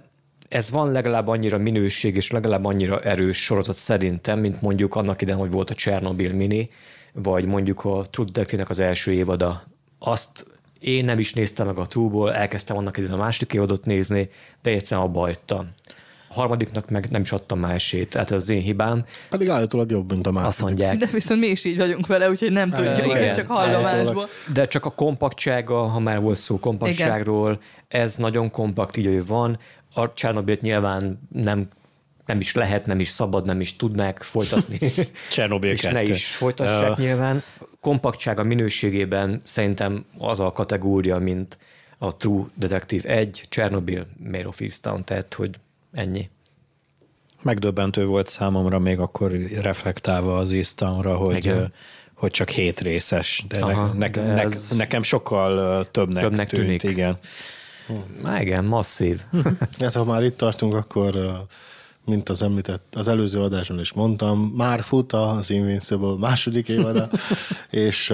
ez van legalább annyira minőség és legalább annyira erős sorozat szerintem, mint mondjuk annak idején, hogy volt a Chernobyl mini, vagy mondjuk a True detective az első évada. Azt én nem is néztem meg a True-ból, elkezdtem annak idején a második évadot nézni, de egyszerűen abba hagytam. Harmadiknak meg nem is adtam már esélyt, tehát ez az én hibám. Pedig állítólag jobb, mint a második. Azt mondják. De viszont mi is így vagyunk vele, úgyhogy nem tudjuk, igen. csak hallomásból. De csak a kompaktsága, ha már volt szó kompaktságról, Igen. ez nagyon kompakt, így, hogy van. A Csernobilt nyilván nem nem is lehet, nem is szabad, nem is tudnák folytatni. Csernobil És ne is folytassák uh. nyilván. Kompaktsága minőségében szerintem az a kategória, mint a True Detective 1, Chernobyl, Mayor of Easttown, tehát hogy ennyi. Megdöbbentő volt számomra még akkor reflektálva az Easttownra, hogy Igen hogy csak hét részes, de, Aha, ne, ne, de ez nekem sokkal többnek, többnek tűnt, tűnik. igen. Má igen, masszív. hát ha már itt tartunk, akkor mint az említett, az előző adásban is mondtam, már fut az Invincible második évada, és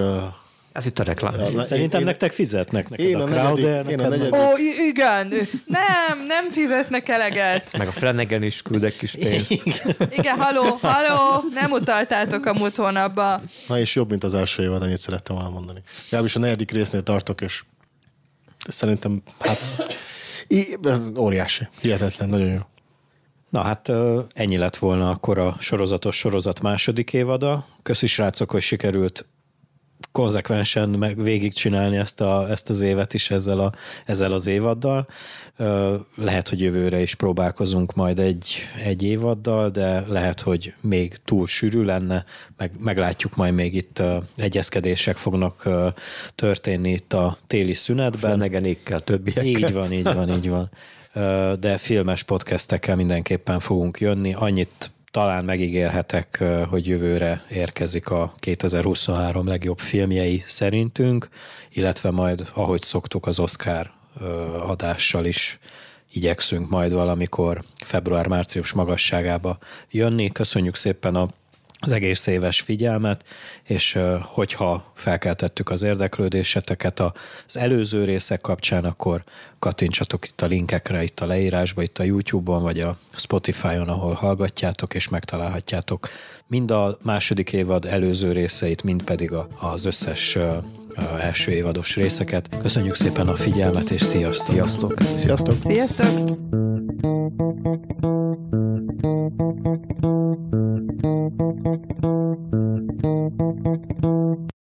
ez itt a reklám. Ja, Szerintem én, nektek fizetnek neked én a, a Crowder. Én a negyedik. Ó, igen. Nem, nem fizetnek eleget. Meg a Flanagan is küldek kis pénzt. Igen, haló, haló, nem utaltátok a múlt hónapba. Na és jobb, mint az első évad, annyit szerettem volna mondani. Legalábbis a negyedik résznél tartok, és szerintem hát óriási, hihetetlen, nagyon jó. Na hát ennyi lett volna akkor a sorozatos sorozat második évada. Köszi srácok, hogy sikerült konzekvensen meg végigcsinálni ezt, a, ezt az évet is ezzel, a, ezzel az évaddal. Lehet, hogy jövőre is próbálkozunk majd egy, egy évaddal, de lehet, hogy még túl sűrű lenne, meg, meglátjuk majd még itt egyezkedések fognak történni itt a téli szünetben. Fenegenékkel, többiekkel. Így van, így van, így van. De filmes podcastekkel mindenképpen fogunk jönni. Annyit talán megígérhetek, hogy jövőre érkezik a 2023 legjobb filmjei szerintünk, illetve majd, ahogy szoktuk, az Oscar adással is igyekszünk majd valamikor február-március magasságába jönni. Köszönjük szépen a az egész éves figyelmet, és hogyha felkeltettük az érdeklődéseteket az előző részek kapcsán, akkor kattintsatok itt a linkekre, itt a leírásba, itt a YouTube-on, vagy a Spotify-on, ahol hallgatjátok, és megtalálhatjátok mind a második évad előző részeit, mind pedig az összes első évados részeket. Köszönjük szépen a figyelmet, és sziasztok! Sziasztok! Sziasztok! sziasztok.